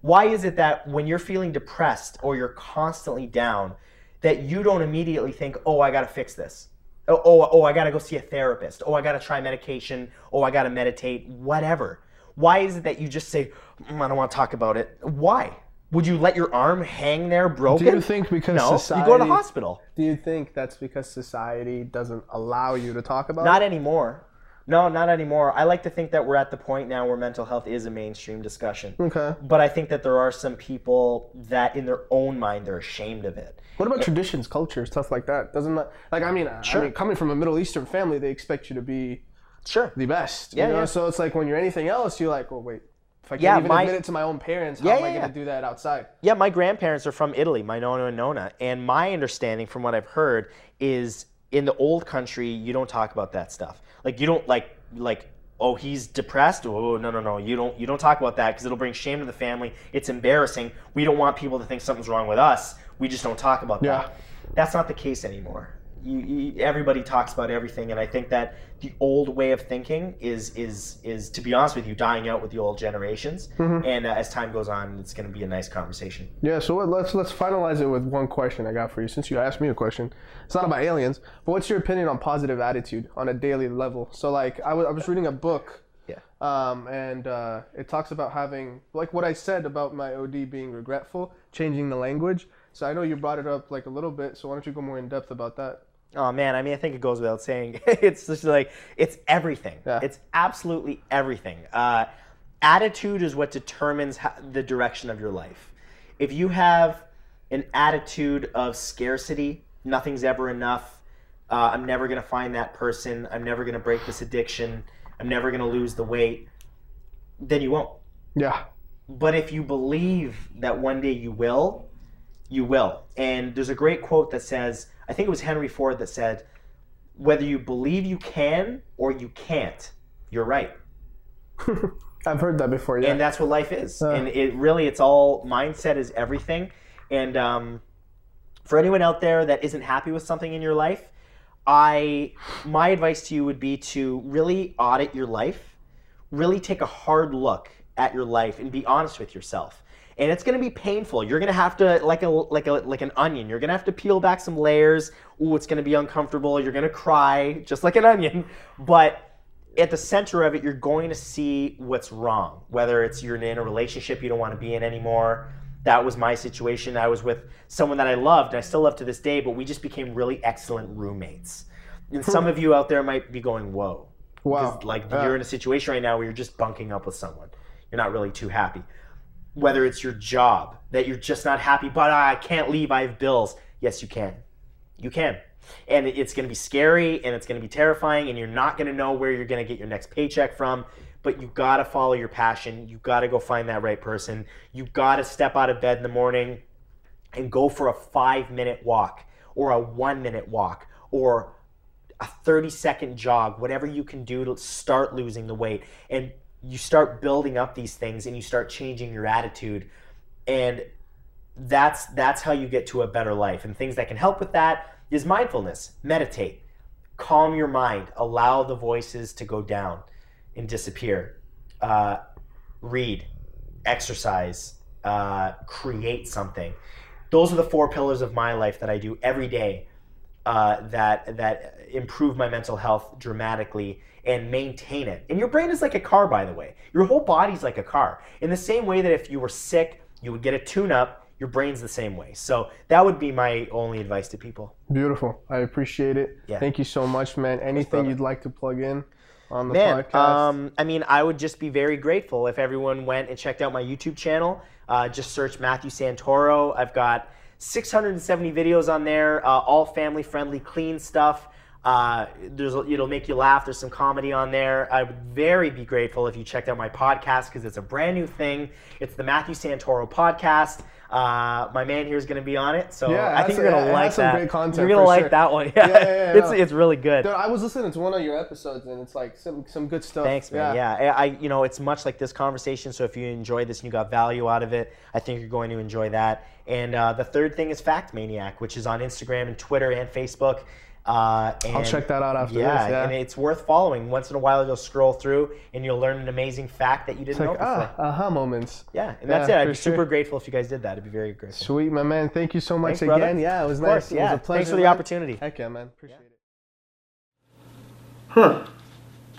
Why is it that when you're feeling depressed or you're constantly down that you don't immediately think oh i gotta fix this oh oh, oh i gotta go see a therapist. Oh i gotta try medication. Oh i gotta meditate. Whatever. Why is it that you just say "Mm, i don't want to talk about it why? Would you let your arm hang there broken? Do you think because no society? you go to the hospital. Do you think that's because society doesn't allow you to talk about Not it? Not anymore. No, not anymore. I like to think that we're at the point now where mental health is a mainstream discussion. Okay. But I think that there are some people that, in their own mind, they're ashamed of it. What about traditions, culture, stuff like that? Doesn't that, like I mean, I mean, coming from a Middle Eastern family, they expect you to be Sure. the best. Yeah, you know? yeah. So it's like when you're anything else, you're like, well, wait. If I can't Yeah, even my- admit it to my own parents, how Yeah, am I yeah, going to do that outside? Yeah, my grandparents are from Italy, my Nonno and Nonna. And my understanding from what I've heard is in the old country, you don't talk about that stuff. Like you don't like like oh he's depressed. Oh, oh no no no you don't you don't talk about that because it'll bring shame to the family. It's embarrassing. We don't want people to think something's wrong with us. We just don't talk about Yeah. that. That's not the case anymore. You, you, everybody talks about everything, and I think that the old way of thinking is is is to be honest with you, dying out with the old generations. And uh, as time goes on, it's going to be a nice conversation. Yeah. So let's let's finalize it with one question I got for you. Since you asked me a question, it's not about aliens, but what's your opinion on positive attitude on a daily level? So like I was I was reading a book. Yeah. Um, and uh, it talks about having like what I said about my OD being regretful, changing the language. So I know you brought it up like a little bit. So why don't you go more in depth about that? Oh man, I mean, I think it goes without saying. it's just like it's everything. Yeah. It's absolutely everything. Uh, attitude is what determines how, the direction of your life. If you have an attitude of scarcity, nothing's ever enough. Uh, I'm never gonna find that person. I'm never gonna break this addiction. I'm never gonna lose the weight. Then you won't. Yeah. But if you believe that one day you will, you will. And there's a great quote that says, I think it was Henry Ford that said, whether you believe you can or you can't, you're right. I've heard that before. Yeah. And that's what life is. and it really, it's all mindset is everything. And um, for anyone out there that isn't happy with something in your life, I my advice to you would be to really audit your life, really take a hard look at your life and be honest with yourself. And it's going to be painful. You're going to have to like a like a like an onion. You're going to have to peel back some layers. Ooh, it's going to be uncomfortable. You're going to cry just like an onion, but at the center of it, you're going to see what's wrong. Whether it's you're in a relationship you don't want to be in anymore, that was my situation. I was with someone that I loved, and I still love to this day, but we just became really excellent roommates. And hmm. some of you out there might be going, "Whoa." Wow. Like Yeah. you're in a situation right now where you're just bunking up with someone. You're not really too happy. Whether it's your job that you're just not happy, but I can't leave. I have bills. Yes, you can. You can. And it's going to be scary and it's going to be terrifying and you're not going to know where you're going to get your next paycheck from. But you got to follow your passion. You got to go find that right person. You got to step out of bed in the morning and go for a five minute walk or a one minute walk or a 30 second jog, whatever you can do to start losing the weight. And you start building up these things and you start changing your attitude. And that's that's how you get to a better life. And things that can help with that is mindfulness, meditate, calm your mind, allow the voices to go down and disappear. Uh, read, exercise, uh, create something. Those are the four pillars of my life that I do every day uh, that that improve my mental health dramatically and maintain it. And your brain is like a car, by the way. Your whole body's like a car. In the same way that if you were sick, you would get a tune-up. Your brain's the same way. So that would be my only advice to people. Beautiful. I appreciate it. Yeah. Thank you so much, man. Anything you'd like to plug in on the Man, podcast? um, I mean, I would just be very grateful if everyone went and checked out my YouTube channel. Uh, just search Matthew Santoro. I've got 670 videos on there, uh, all family friendly, clean stuff. Uh, there's it'll make you laugh. There's some comedy on there. I would very be grateful if you checked out my podcast because it's a brand new thing. It's the Matthew Santoro podcast. Uh, my man here is going to be on it, so Yeah, I think you're going to like some that. great content you're going to like sure. that one. Yeah, Yeah, yeah, it's it's really good. Dude, I was listening to one of your episodes and it's like some some good stuff. Thanks, man. Yeah. I, I, you know, it's much like this conversation. So if you enjoyed this and you got value out of it, I think you're going to enjoy that. And uh, the third thing is Fact Maniac, which is on Instagram and Twitter and Facebook. Uh, and I'll check that out after yeah, this. Yeah. and it's worth following. Once in a while, you'll scroll through and you'll learn an amazing fact that you didn't It's like know before. ah, aha moments. yeah, and that's yeah, it. I'd for be super grateful if you guys did that. I'd be very grateful. Sweet, my man. Thank you so much Thanks, brother. again. Yeah, it was Of nice. course, It yeah. was a pleasure. Thanks for the man. opportunity. Heck yeah, man. Appreciate it. Huh.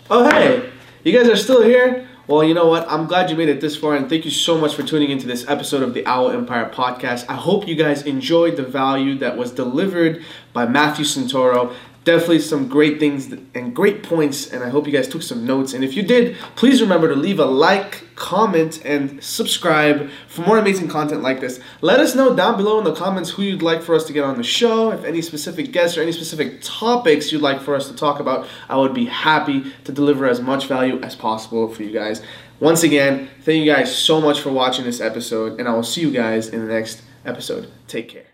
Oh, hey. You guys are still here? Well, you know what? I'm glad you made it this far, and thank you so much for tuning into this episode of the Owl Empire podcast. I hope you guys enjoyed the value that was delivered by Matthew Santoro. Definitely some great things and great points, and I hope you guys took some notes. And if you did, please remember to leave a like, comment, and subscribe for more amazing content like this. Let us know down below in the comments who you'd like for us to get on the show, if any specific guests or any specific topics you'd like for us to talk about. I would be happy to deliver as much value as possible for you guys. Once again, thank you guys so much for watching this episode, and I will see you guys in the next episode. Take care.